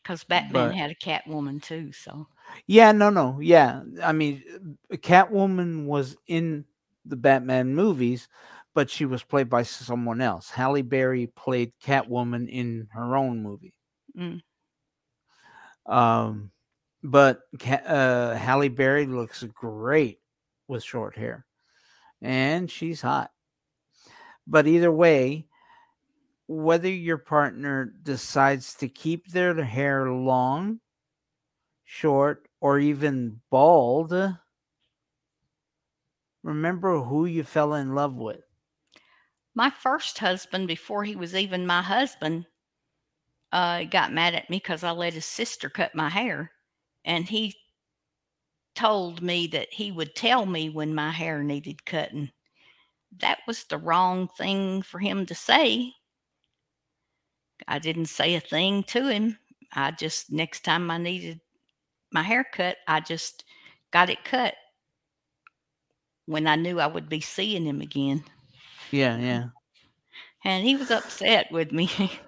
because batman But- had a catwoman too so Yeah, no, no, yeah. I mean, Catwoman was in the Batman movies, but she was played by someone else. Halle Berry played Catwoman in her own movie. Mm. Um, but uh, Halle Berry looks great with short hair, and she's hot. But either way, whether your partner decides to keep their hair long, short, or even bald, remember who you fell in love with. My first husband before he was even my husband uh got mad at me because i let his sister cut my hair. And he told me that he would tell me when my hair needed cutting. That was the wrong thing for him to say. I didn't say a thing to him. I just next time i needed my hair cut i just got it cut when i knew i would be seeing him again Yeah, yeah. and he was upset with me.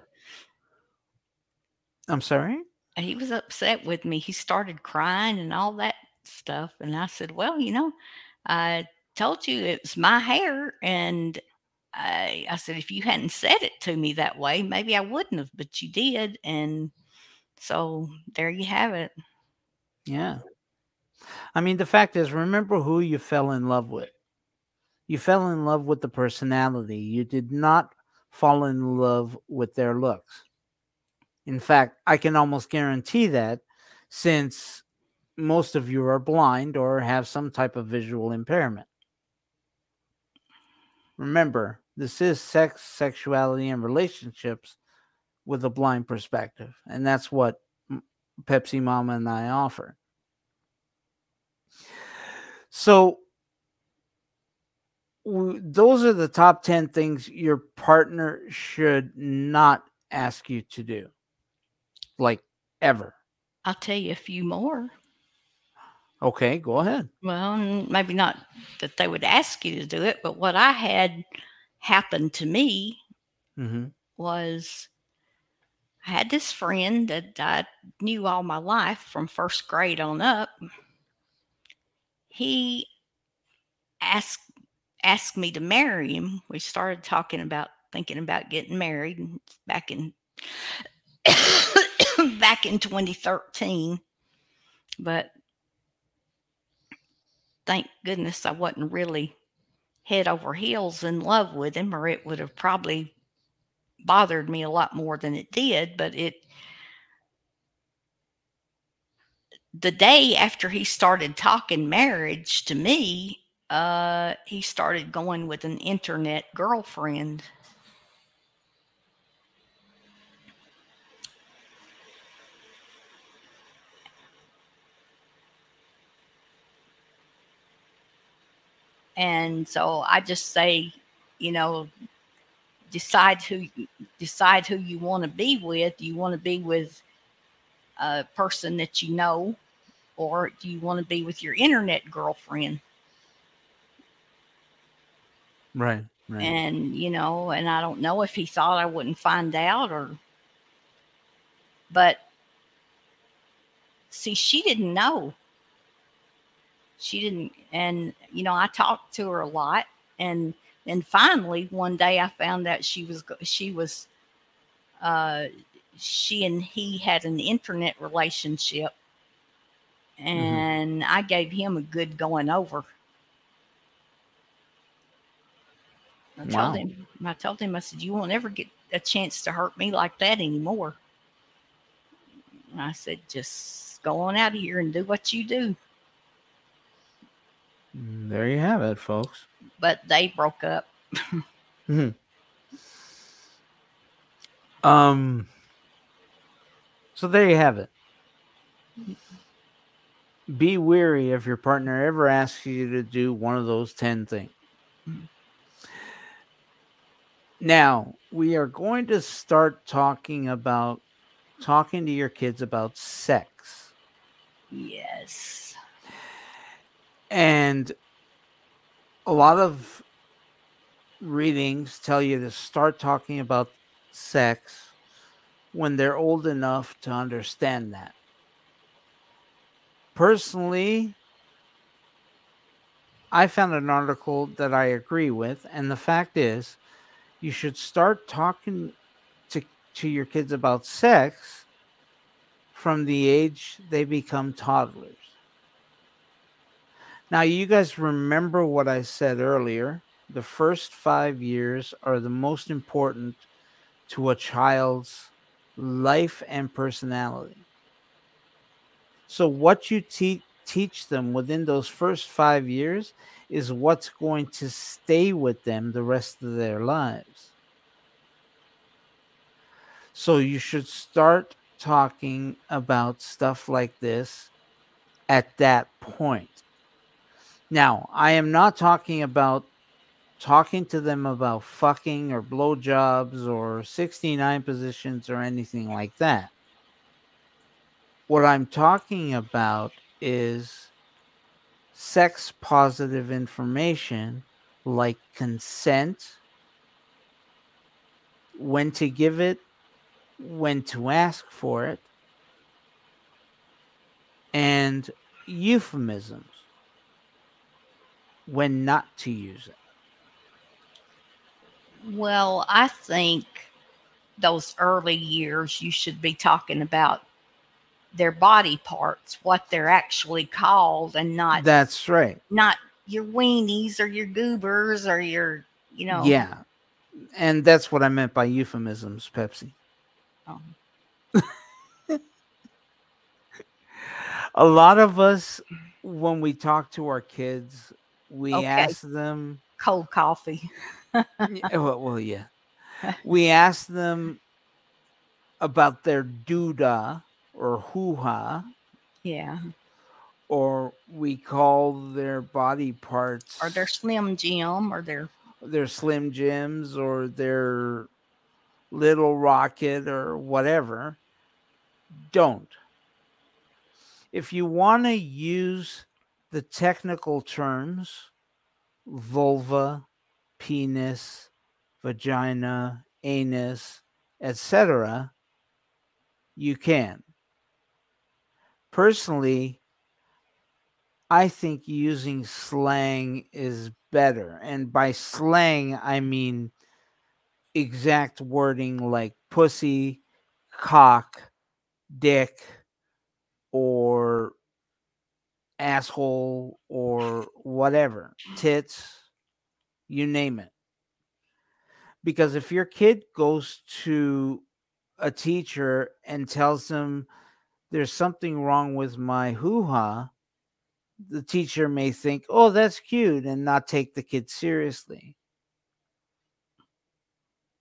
I'm sorry. he was upset with me. He started crying and all that stuff. And I said, Well, you know, I told you it was my hair. And I, I said, If you hadn't said it to me that way, maybe I wouldn't have, but you did. And so there you have it. Yeah. I mean, the fact is, remember who you fell in love with. You fell in love with the personality. You did not fall in love with their looks. In fact, I can almost guarantee that since most of you are blind or have some type of visual impairment. Remember, this is sex, sexuality, and relationships with a blind perspective. And that's what Pepsi Mama and I offer. So those are the top 10 things your partner should not ask you to do. Like ever. I'll tell you a few more. Okay, go ahead. Well, maybe not that they would ask you to do it, but what I had happen to me hmm was I had this friend that I knew all my life from first grade on up. He asked asked me to marry him. We started talking about thinking about getting married back in back in 2013. But thank goodness I wasn't really head over heels in love with him, or it would have probably bothered me a lot more than it did. But it, the day after he started talking marriage to me, uh, he started going with an internet girlfriend. And so I just say, you know, decide who decide who you want to be with. Do you want to be with a person that you know, or do you want to be with your internet girlfriend? Right. Right. And you know, and I don't know if he thought I wouldn't find out or, but see, she didn't know. She didn't, and you know, I talked to her a lot, and and finally one day I found out she was she was uh she and he had an internet relationship and I gave him a good going over. I told him I told him I said you won't ever get a chance to hurt me like that anymore. And I said just go on out of here and do what you do. Mm, There you have it, folks. But they broke up. Um so there you have it. Be weary if your partner ever asks you to do one of those 10 things. Mhm. Now, we are going to start talking about talking to your kids about sex. Yes. And a lot of readings tell you to start talking about sex when they're old enough to understand that. Personally, I found an article that I agree with, and the fact is, you should start talking to, to your kids about sex from the age they become toddlers. Now, you guys remember what I said earlier. The first five years are the most important to a child's life and personality. So, what you te- teach them within those first five years is what's going to stay with them the rest of their lives. So, you should start talking about stuff like this at that point. Now, I am not talking about talking to them about fucking or blowjobs or 69 positions or anything like that. What I'm talking about is sex positive information like consent, when to give it, when to ask for it, and euphemisms when not to use it. Well, I think those early years you should be talking about their body parts, what they're actually called, and not That's right. not your weenies or your goobers or your you know Yeah. And that's what I meant by euphemisms, Pepsi. um, A lot of us, when we talk to our kids, we Okay. ask them, cold coffee. Well, well, yeah, we ask them about their doodah or hoo ha, Yeah. or we call their body parts or their Slim Jim or their their Slim Jims or their Little Rocket or whatever. Don't. If you want to use the technical terms, vulva, penis, vagina, anus, etc., you can. Personally, I think using slang is better. And by slang, I mean exact wording like pussy, cock, dick, or asshole, or whatever, tits, you name it. Because if your kid goes to a teacher and tells them there's something wrong with my hoo ha, the teacher may think, oh, that's cute, and not take the kid seriously.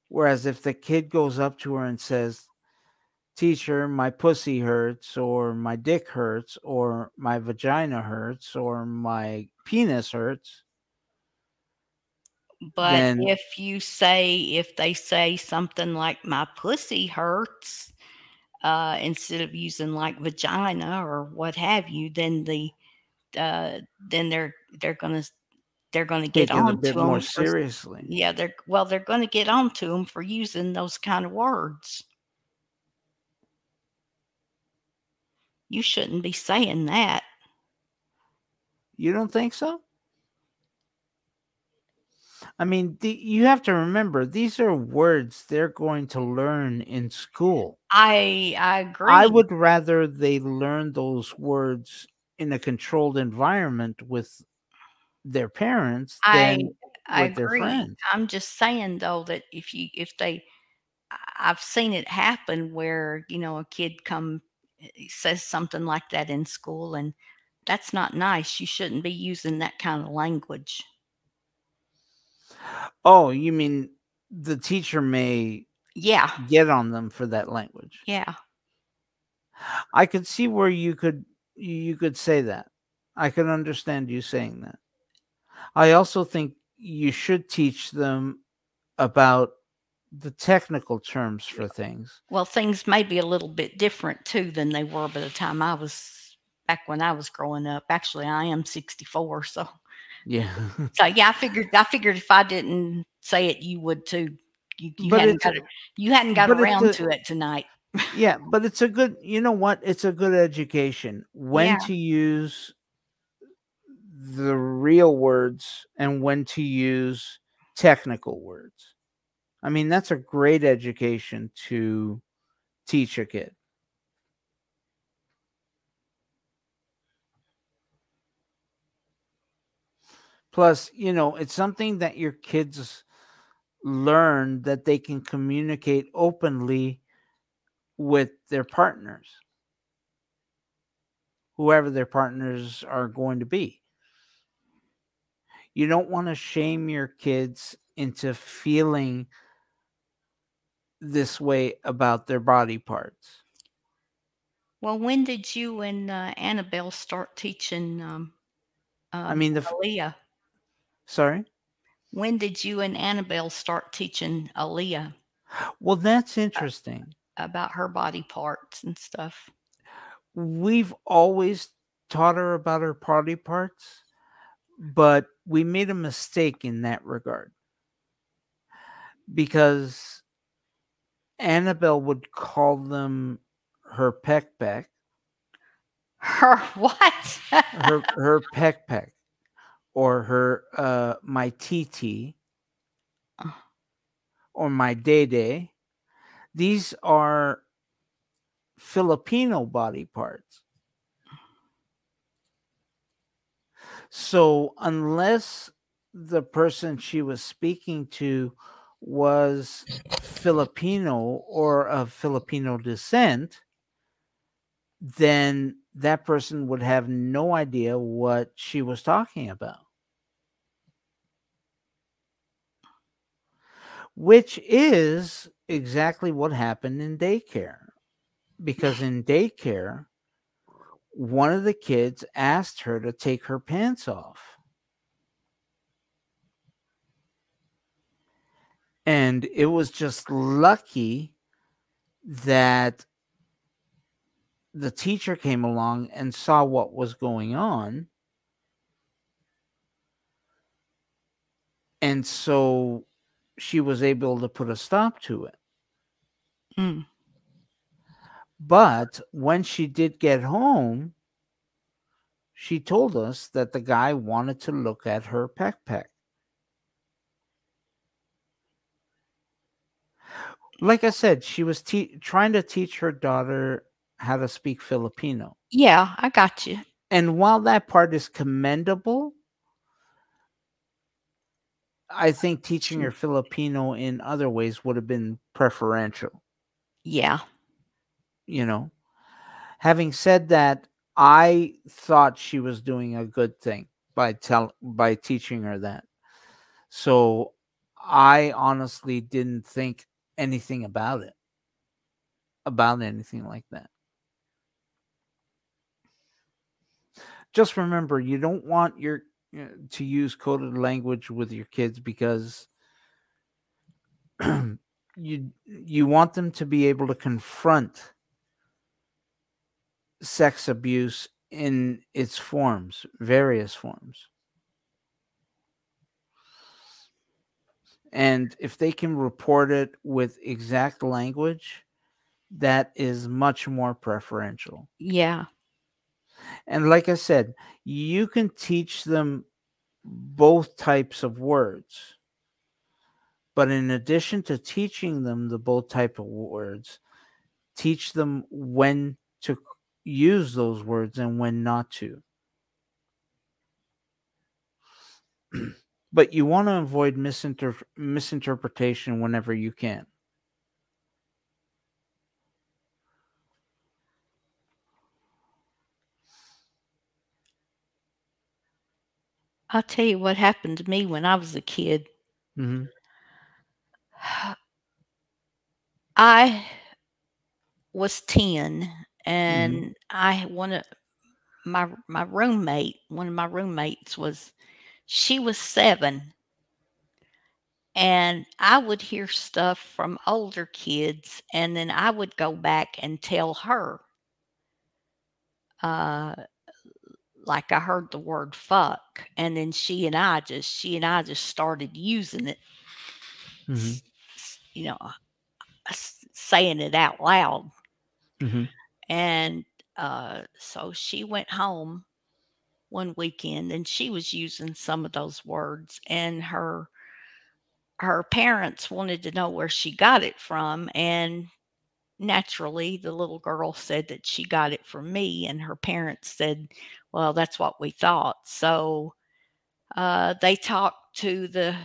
Whereas if the kid goes up to her and says, Teacher, my pussy hurts, or my dick hurts, or my vagina hurts, or my penis hurts, But Then- if you say, if they say something like my pussy hurts, uh, instead of using like vagina or what have you, then the uh, then they're they're gonna they're gonna get take it a on bit to more them. For, seriously. yeah, they're well, they're gonna get on to them for using those kind of words. You shouldn't be saying that. You don't think so? I mean, the, you have to remember these are words they're going to learn in school. I I agree. I would rather they learn those words in a controlled environment with their parents I than I with their agree. friends. I'm just saying though that if you if they I've seen it happen where, you know, a kid come eh, says something like that in school and that's not nice. You shouldn't be using that kind of language. Oh, you mean the teacher may Yeah. get on them for that language? Yeah. I could see where you could you could say that. I could understand you saying that. I also think you should teach them about the technical terms for things. Well, things may be a little bit different too than they were by the time I was back when I was growing up. Actually, I am 64, so Yeah. so yeah, I figured I figured if I didn't say it, you would too. You, you But hadn't got you hadn't got around a- to it tonight. yeah, but it's a good, you know what? It's a good education when Yeah. to use the real words and when to use technical words. I mean, that's a great education to teach a kid. Plus, you know, it's something that your kids learn that they can communicate openly with their partners, whoever their partners are going to be. You don't want to shame your kids into feeling this way about their body parts. Well, when did you and uh, Annabelle start teaching? Um, I um, mean, the Aaliyah. Sorry. When did you and Annabelle start teaching Aaliyah Well, that's interesting. about her body parts and stuff? We've always taught her about her body parts, but we made a mistake in that regard because Annabelle would call them her peck peck, Her what? her her peck peck, or her uh my TT, Oh. or my day day. These are Filipino body parts. So unless the person she was speaking to was Filipino or of Filipino descent, then that person would have no idea what she was talking about. Which is exactly what happened in daycare. Because in daycare, one of the kids asked her to take her pants off. And it was just lucky that the teacher came along and saw what was going on. And so she was able to put a stop to it. Mm. But when she did get home, she told us that the guy wanted to look at her backpack. Like I said, she was te- trying to teach her daughter how to speak Filipino. Yeah, I got you. And while that part is commendable, I think teaching her mm. Filipino in other ways would have been preferential. Yeah. you know having said that i thought she was doing a good thing by tell by teaching her that so i honestly didn't think anything about it about anything like that just remember you don't want your to use coded language with your kids because you you want them to be able to confront sex abuse in its forms, various forms. And if they can report it with exact language, that is much more preferential. Yeah. And like I said, you can teach them both types of words. But in addition to teaching them the both type of words, teach them when to use those words and when not to. but you want to avoid misinter- misinterpretation whenever you can. I'll tell you what happened to me when I was a kid. Mhm. I was 10 and I one of my my roommate, one of my roommates was she was 7 and I would hear stuff from older kids and then I would go back and tell her uh like I heard the word fuck and then she and I just she and I just started using it Mhm. you know saying it out loud Mhm. and uh so she went home one weekend and she was using some of those words and her her parents wanted to know where she got it from and naturally the little girl said that she got it from me and her parents said well that's what we thought so uh they talked to the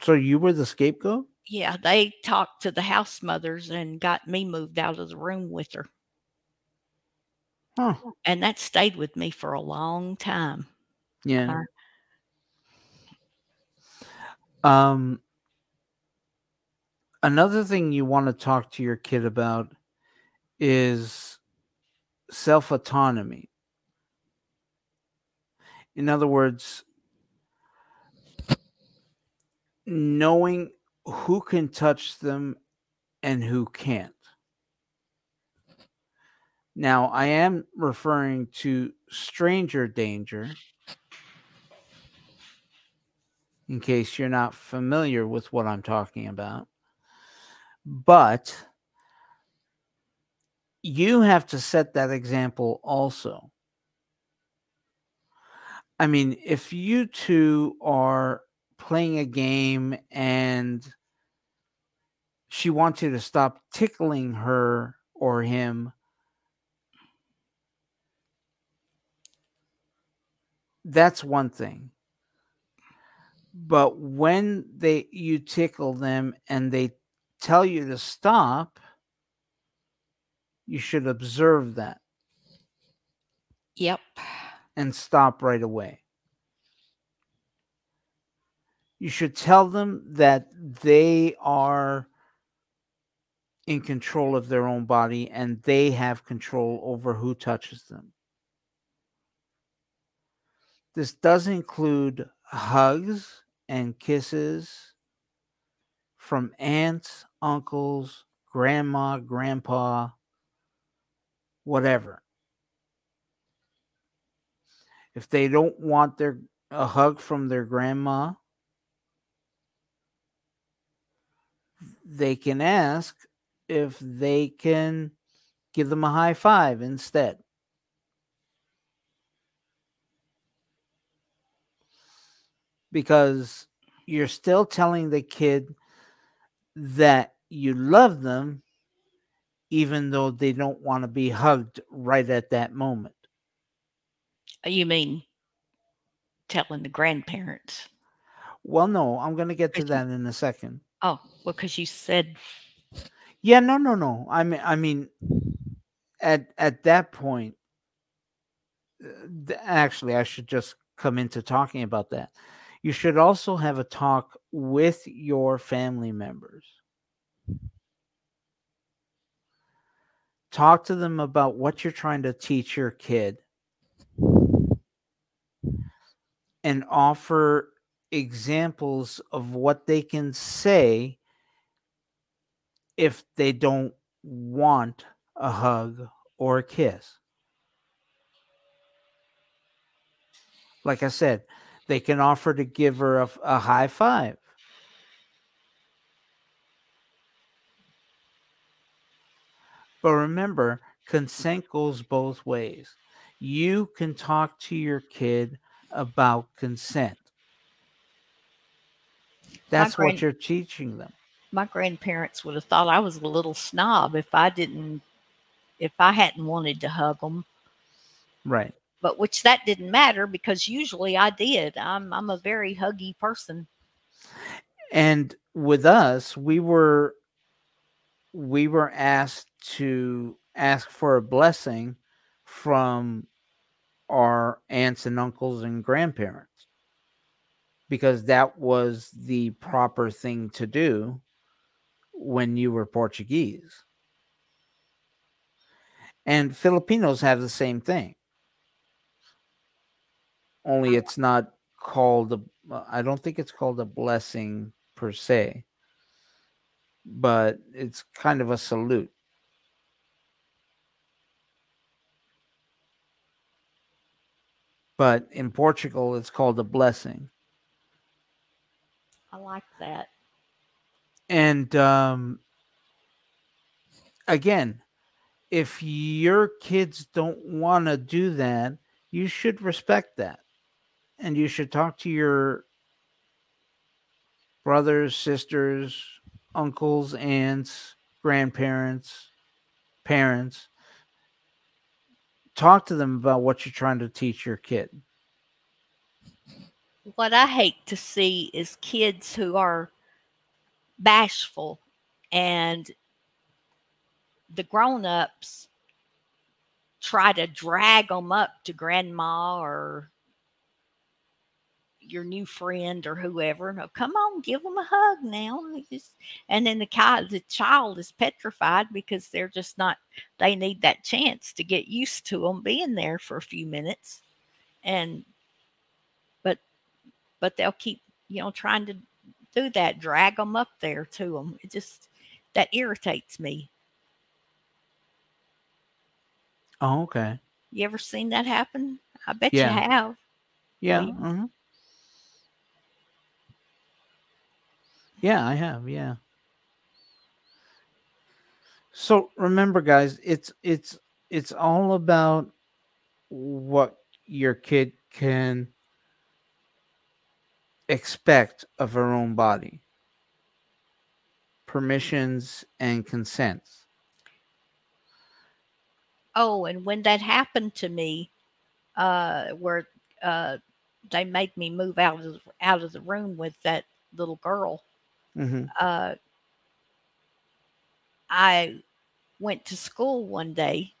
So you were the scapegoat? yeah they talked to the house mothers and got me moved out of the room with her Huh. and that stayed with me for a long time Yeah. Uh, Um another thing you want to talk to your kid about is self autonomy. In other words, knowing who can touch them and who can't. Now, I am referring to stranger danger in case you're not familiar with what I'm talking about. But you have to set that example also. I mean, if you two are playing a game and she wants you to stop tickling her or him, that's one thing. But when they you tickle them and they tell you to stop, you should observe that yep and stop right away. You should tell them that they are in control of their own body and they have control over who touches them. This does include hugs and kisses from aunts, uncles, grandma, grandpa, whatever. If they don't want their a hug from their grandma, they can ask if they can give them a high five instead. Because you're still telling the kid that you love them, even though they don't want to be hugged right at that moment. You mean telling the grandparents? Well, no, I'm going to get to that in a second. Oh, well, because you said Yeah, no, no, no. I mean, I mean, at at that point, uh, actually, I should just come into talking about that. You should also have a talk with your family members. Talk to them about what you're trying to teach your kid and offer examples of what they can say if they don't want a hug or a kiss. Like I said, they can offer to give her a high five. But remember, consent goes both ways. You can talk to your kid about consent. That's grand- what you're teaching them. my grandparents would have thought I was a little snob if I didn't, if I hadn't wanted to hug them. Right. But which that didn't matter because usually I did. I'm I'm a very huggy person. and with us we were we were asked to ask for a blessing from our aunts and uncles and grandparents because that was the proper thing to do when you were Portuguese. And Filipinos have the same thing. Only it's not called a I don't think it's called a blessing per se, but it's kind of a salute. But in Portugal, it's called a blessing. I like that. And um, again, if your kids don't want to do that, you should respect that. And you should talk to your brothers, sisters, uncles, aunts, grandparents, parents. Talk to them about what you're trying to teach your kid. What I hate to see is kids who are bashful and the grown-ups try to drag them up to grandma or your new friend or whoever. No, come on, give them a hug now. Just, and then the child, the child is petrified because they're just not. They need that chance to get used to them being there for a few minutes, and but but they'll keep you know trying to do that, drag them up there to them. It just that irritates me. Oh, okay. You ever seen that happen? I bet Yeah. you have. Yeah. you- mhm. Yeah, I have. Yeah. So remember, guys, it's it's it's all about what your kid can expect of her own body, permissions and consents. Oh, and when that happened to me, uh, where uh, they made me move out of out of the room with that little girl, hmm uh, I went to school one day,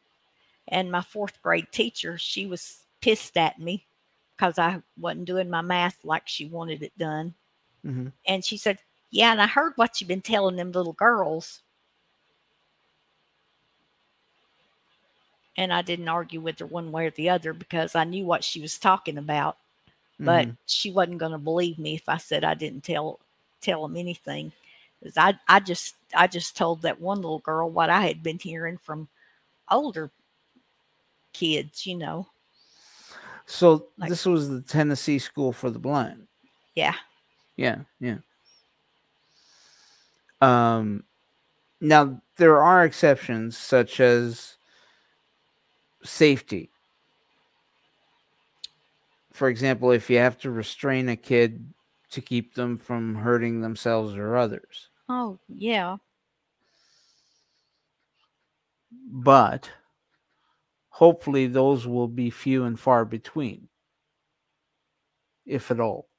and my fourth grade teacher she was pissed at me because I wasn't doing my math like she wanted it done, hmm and she said, "Yeah, and I heard what you've been telling them little girls." And I didn't argue with her one way or the other because I knew what she was talking about. but Mhm. she wasn't going to believe me if I said I didn't tell tell him anything. 'Cause I I just I just told that one little girl what I had been hearing from older kids, you know. so like- this was the Tennessee School for the Blind. Yeah. Yeah, yeah. Um, now there are exceptions, such as safety. For example, if you have to restrain a kid to keep them from hurting themselves or others, Oh, yeah. but hopefully those will be few and far between, if at all.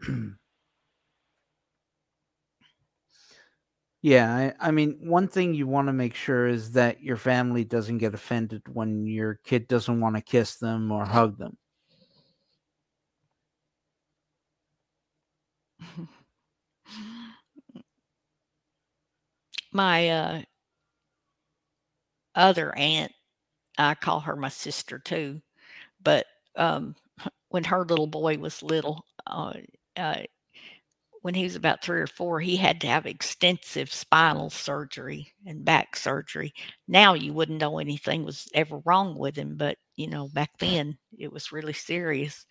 Yeah, I, I mean, one thing you want to make sure is that your family doesn't get offended when your kid doesn't want to kiss them or hug them. My uh other aunt, I call her my sister too, but um when her little boy was little, uh, uh when he was about three or four, he had to have extensive spinal surgery and back surgery. Now you wouldn't know anything was ever wrong with him, but you know, back then it was really serious.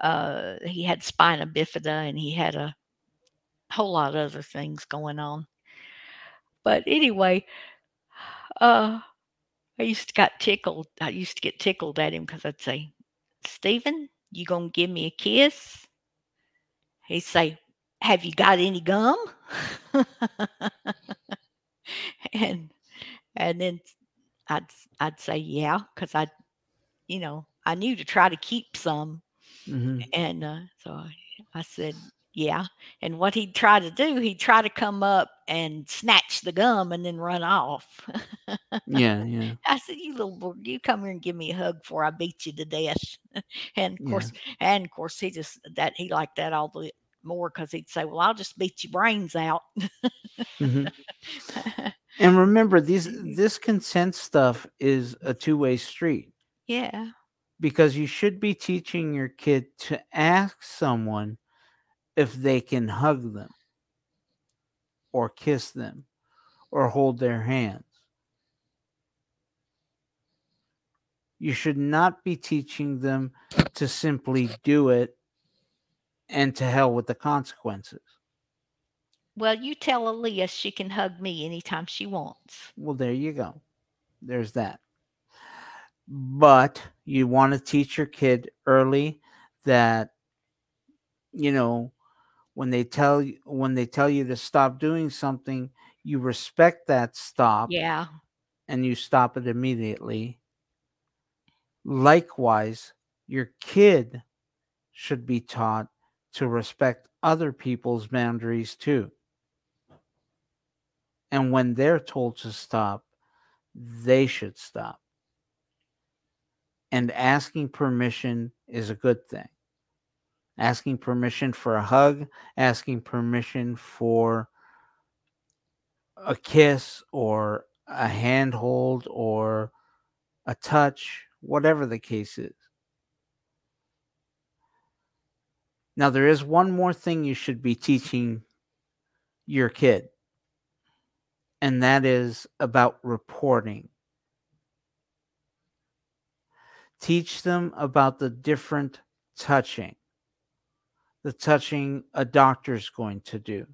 Uh, he had spina bifida and he had a whole lot of other things going on. But anyway, uh, I used to got tickled. I used to get tickled at him because I'd say, Stephen, you gonna give me a kiss? He'd say, Have you got any gum? and and then I'd I'd say, Yeah, because I, you know, I knew to try to keep some. Mhm. And uh, so I, I said, Yeah. And what he'd try to do, he'd try to come up and snatch the gum and then run off. Yeah, yeah. I said, "You little boy, you come here and give me a hug before I beat you to death." and of Yeah. course, and of course, he just that he liked that all the more because he'd say, "Well, I'll just beat your brains out." Mhm. And remember, these this consent stuff is a two way street yeah, because you should be teaching your kid to ask someone if they can hug them or kiss them or hold their hands. You should not be teaching them to simply do it and to hell with the consequences. well, you tell Aaliyah she can hug me anytime she wants. Well, there you go. There's that. But you want to teach your kid early that you know when they tell you when they tell you to stop doing something, you respect that stop Yeah, and you stop it immediately. Likewise, your kid should be taught to respect other people's boundaries too. And when they're told to stop, they should stop. And asking permission is a good thing. Asking permission for a hug, asking permission for a kiss or a handhold or a touch, whatever the case is. Now, there is one more thing you should be teaching your kid, and that is about reporting. Teach them about the different touching, the touching a doctor's going to do,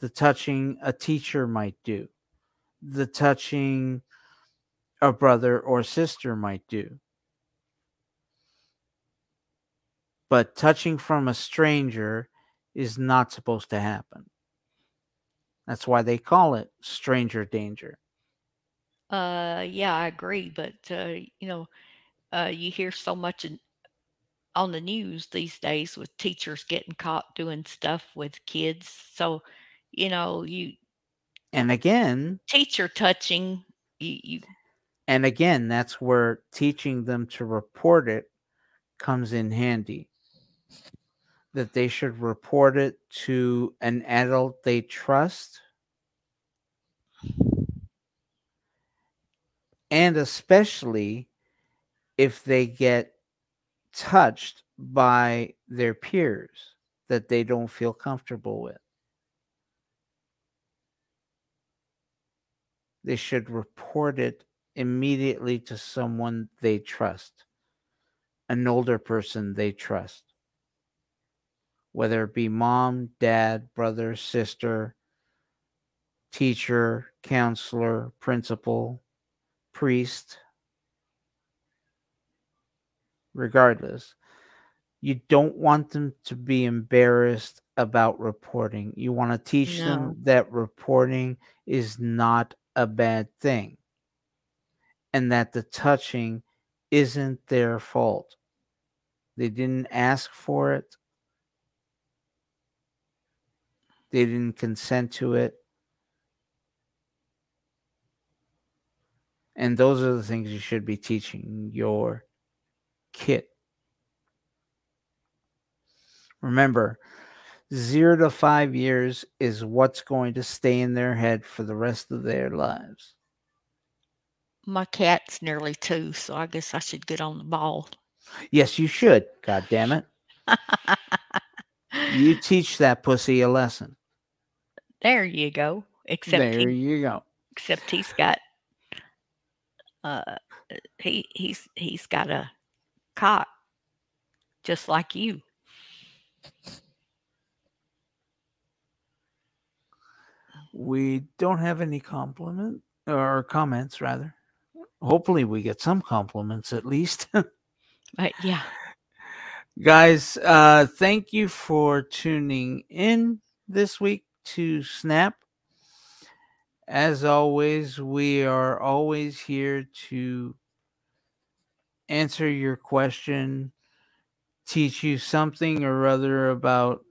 the touching a teacher might do, the touching a brother or sister might do. But touching from a stranger is not supposed to happen. That's why they call it stranger danger. uh, yeah, I agree. But uh, you know, uh, you hear so much in, on the news these days with teachers getting caught doing stuff with kids. So, you know, you And again, teacher touching, you, you and again, that's where teaching them to report it comes in handy. That they should report it to an adult they trust. And especially if they get touched by their peers that they don't feel comfortable with. They should report it immediately to someone they trust, an older person they trust, whether it be mom, dad, brother, sister, teacher, counselor, principal, priest. Regardless, you don't want them to be embarrassed about reporting. You want to teach No. them that reporting is not a bad thing and that the touching isn't their fault. They didn't ask for it, they didn't consent to it. And those are the things you should be teaching your kid. Remember, zero to five years is what's going to stay in their head for the rest of their lives. My cat's nearly two, so I guess I should get on the ball. Yes, you should. God damn it. You teach that pussy a lesson. There you go. Except there he, you go. except he's got uh he he's he's got a cock just like you. We don't have any compliment or comments rather. Hopefully we get some compliments at least. But yeah, Guys, uh thank you for tuning in this week to Snap. As always, we are always here to answer your question, teach you something or other about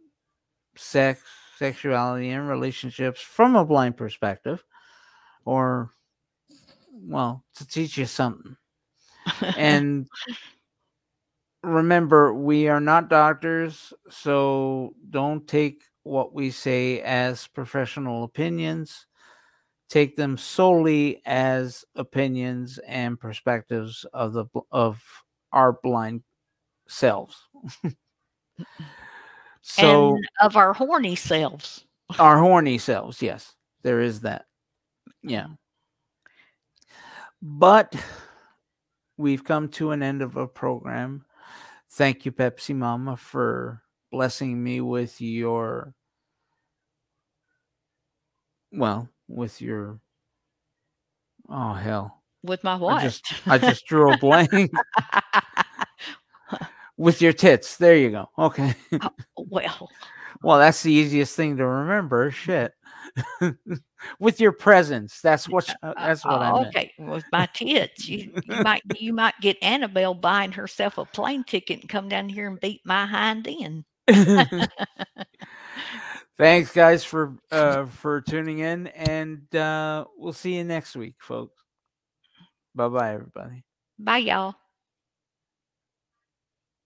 sex, sexuality, and relationships from a blind perspective, or, well, to teach you something. And remember, we are not doctors, so don't take what we say as professional opinions. Take them solely as opinions and perspectives of the of our blind selves. so and of our horny selves. our horny selves, yes, there is that. Yeah. But we've come to an end of a program. Thank you, Pepsi Mama, for blessing me with your well, with your oh hell. With my I just I just drew a blank with your tits. There you go. Okay. well, Well, that's the easiest thing to remember. Shit. with your presence. That's what that's what I uh, meant. okay. With my tits, you, you might you might get Annabelle buying herself a plane ticket and come down here and beat my hind end. Thanks guys for uh for tuning in and uh we'll see you next week, folks. Bye bye everybody. Bye, y'all.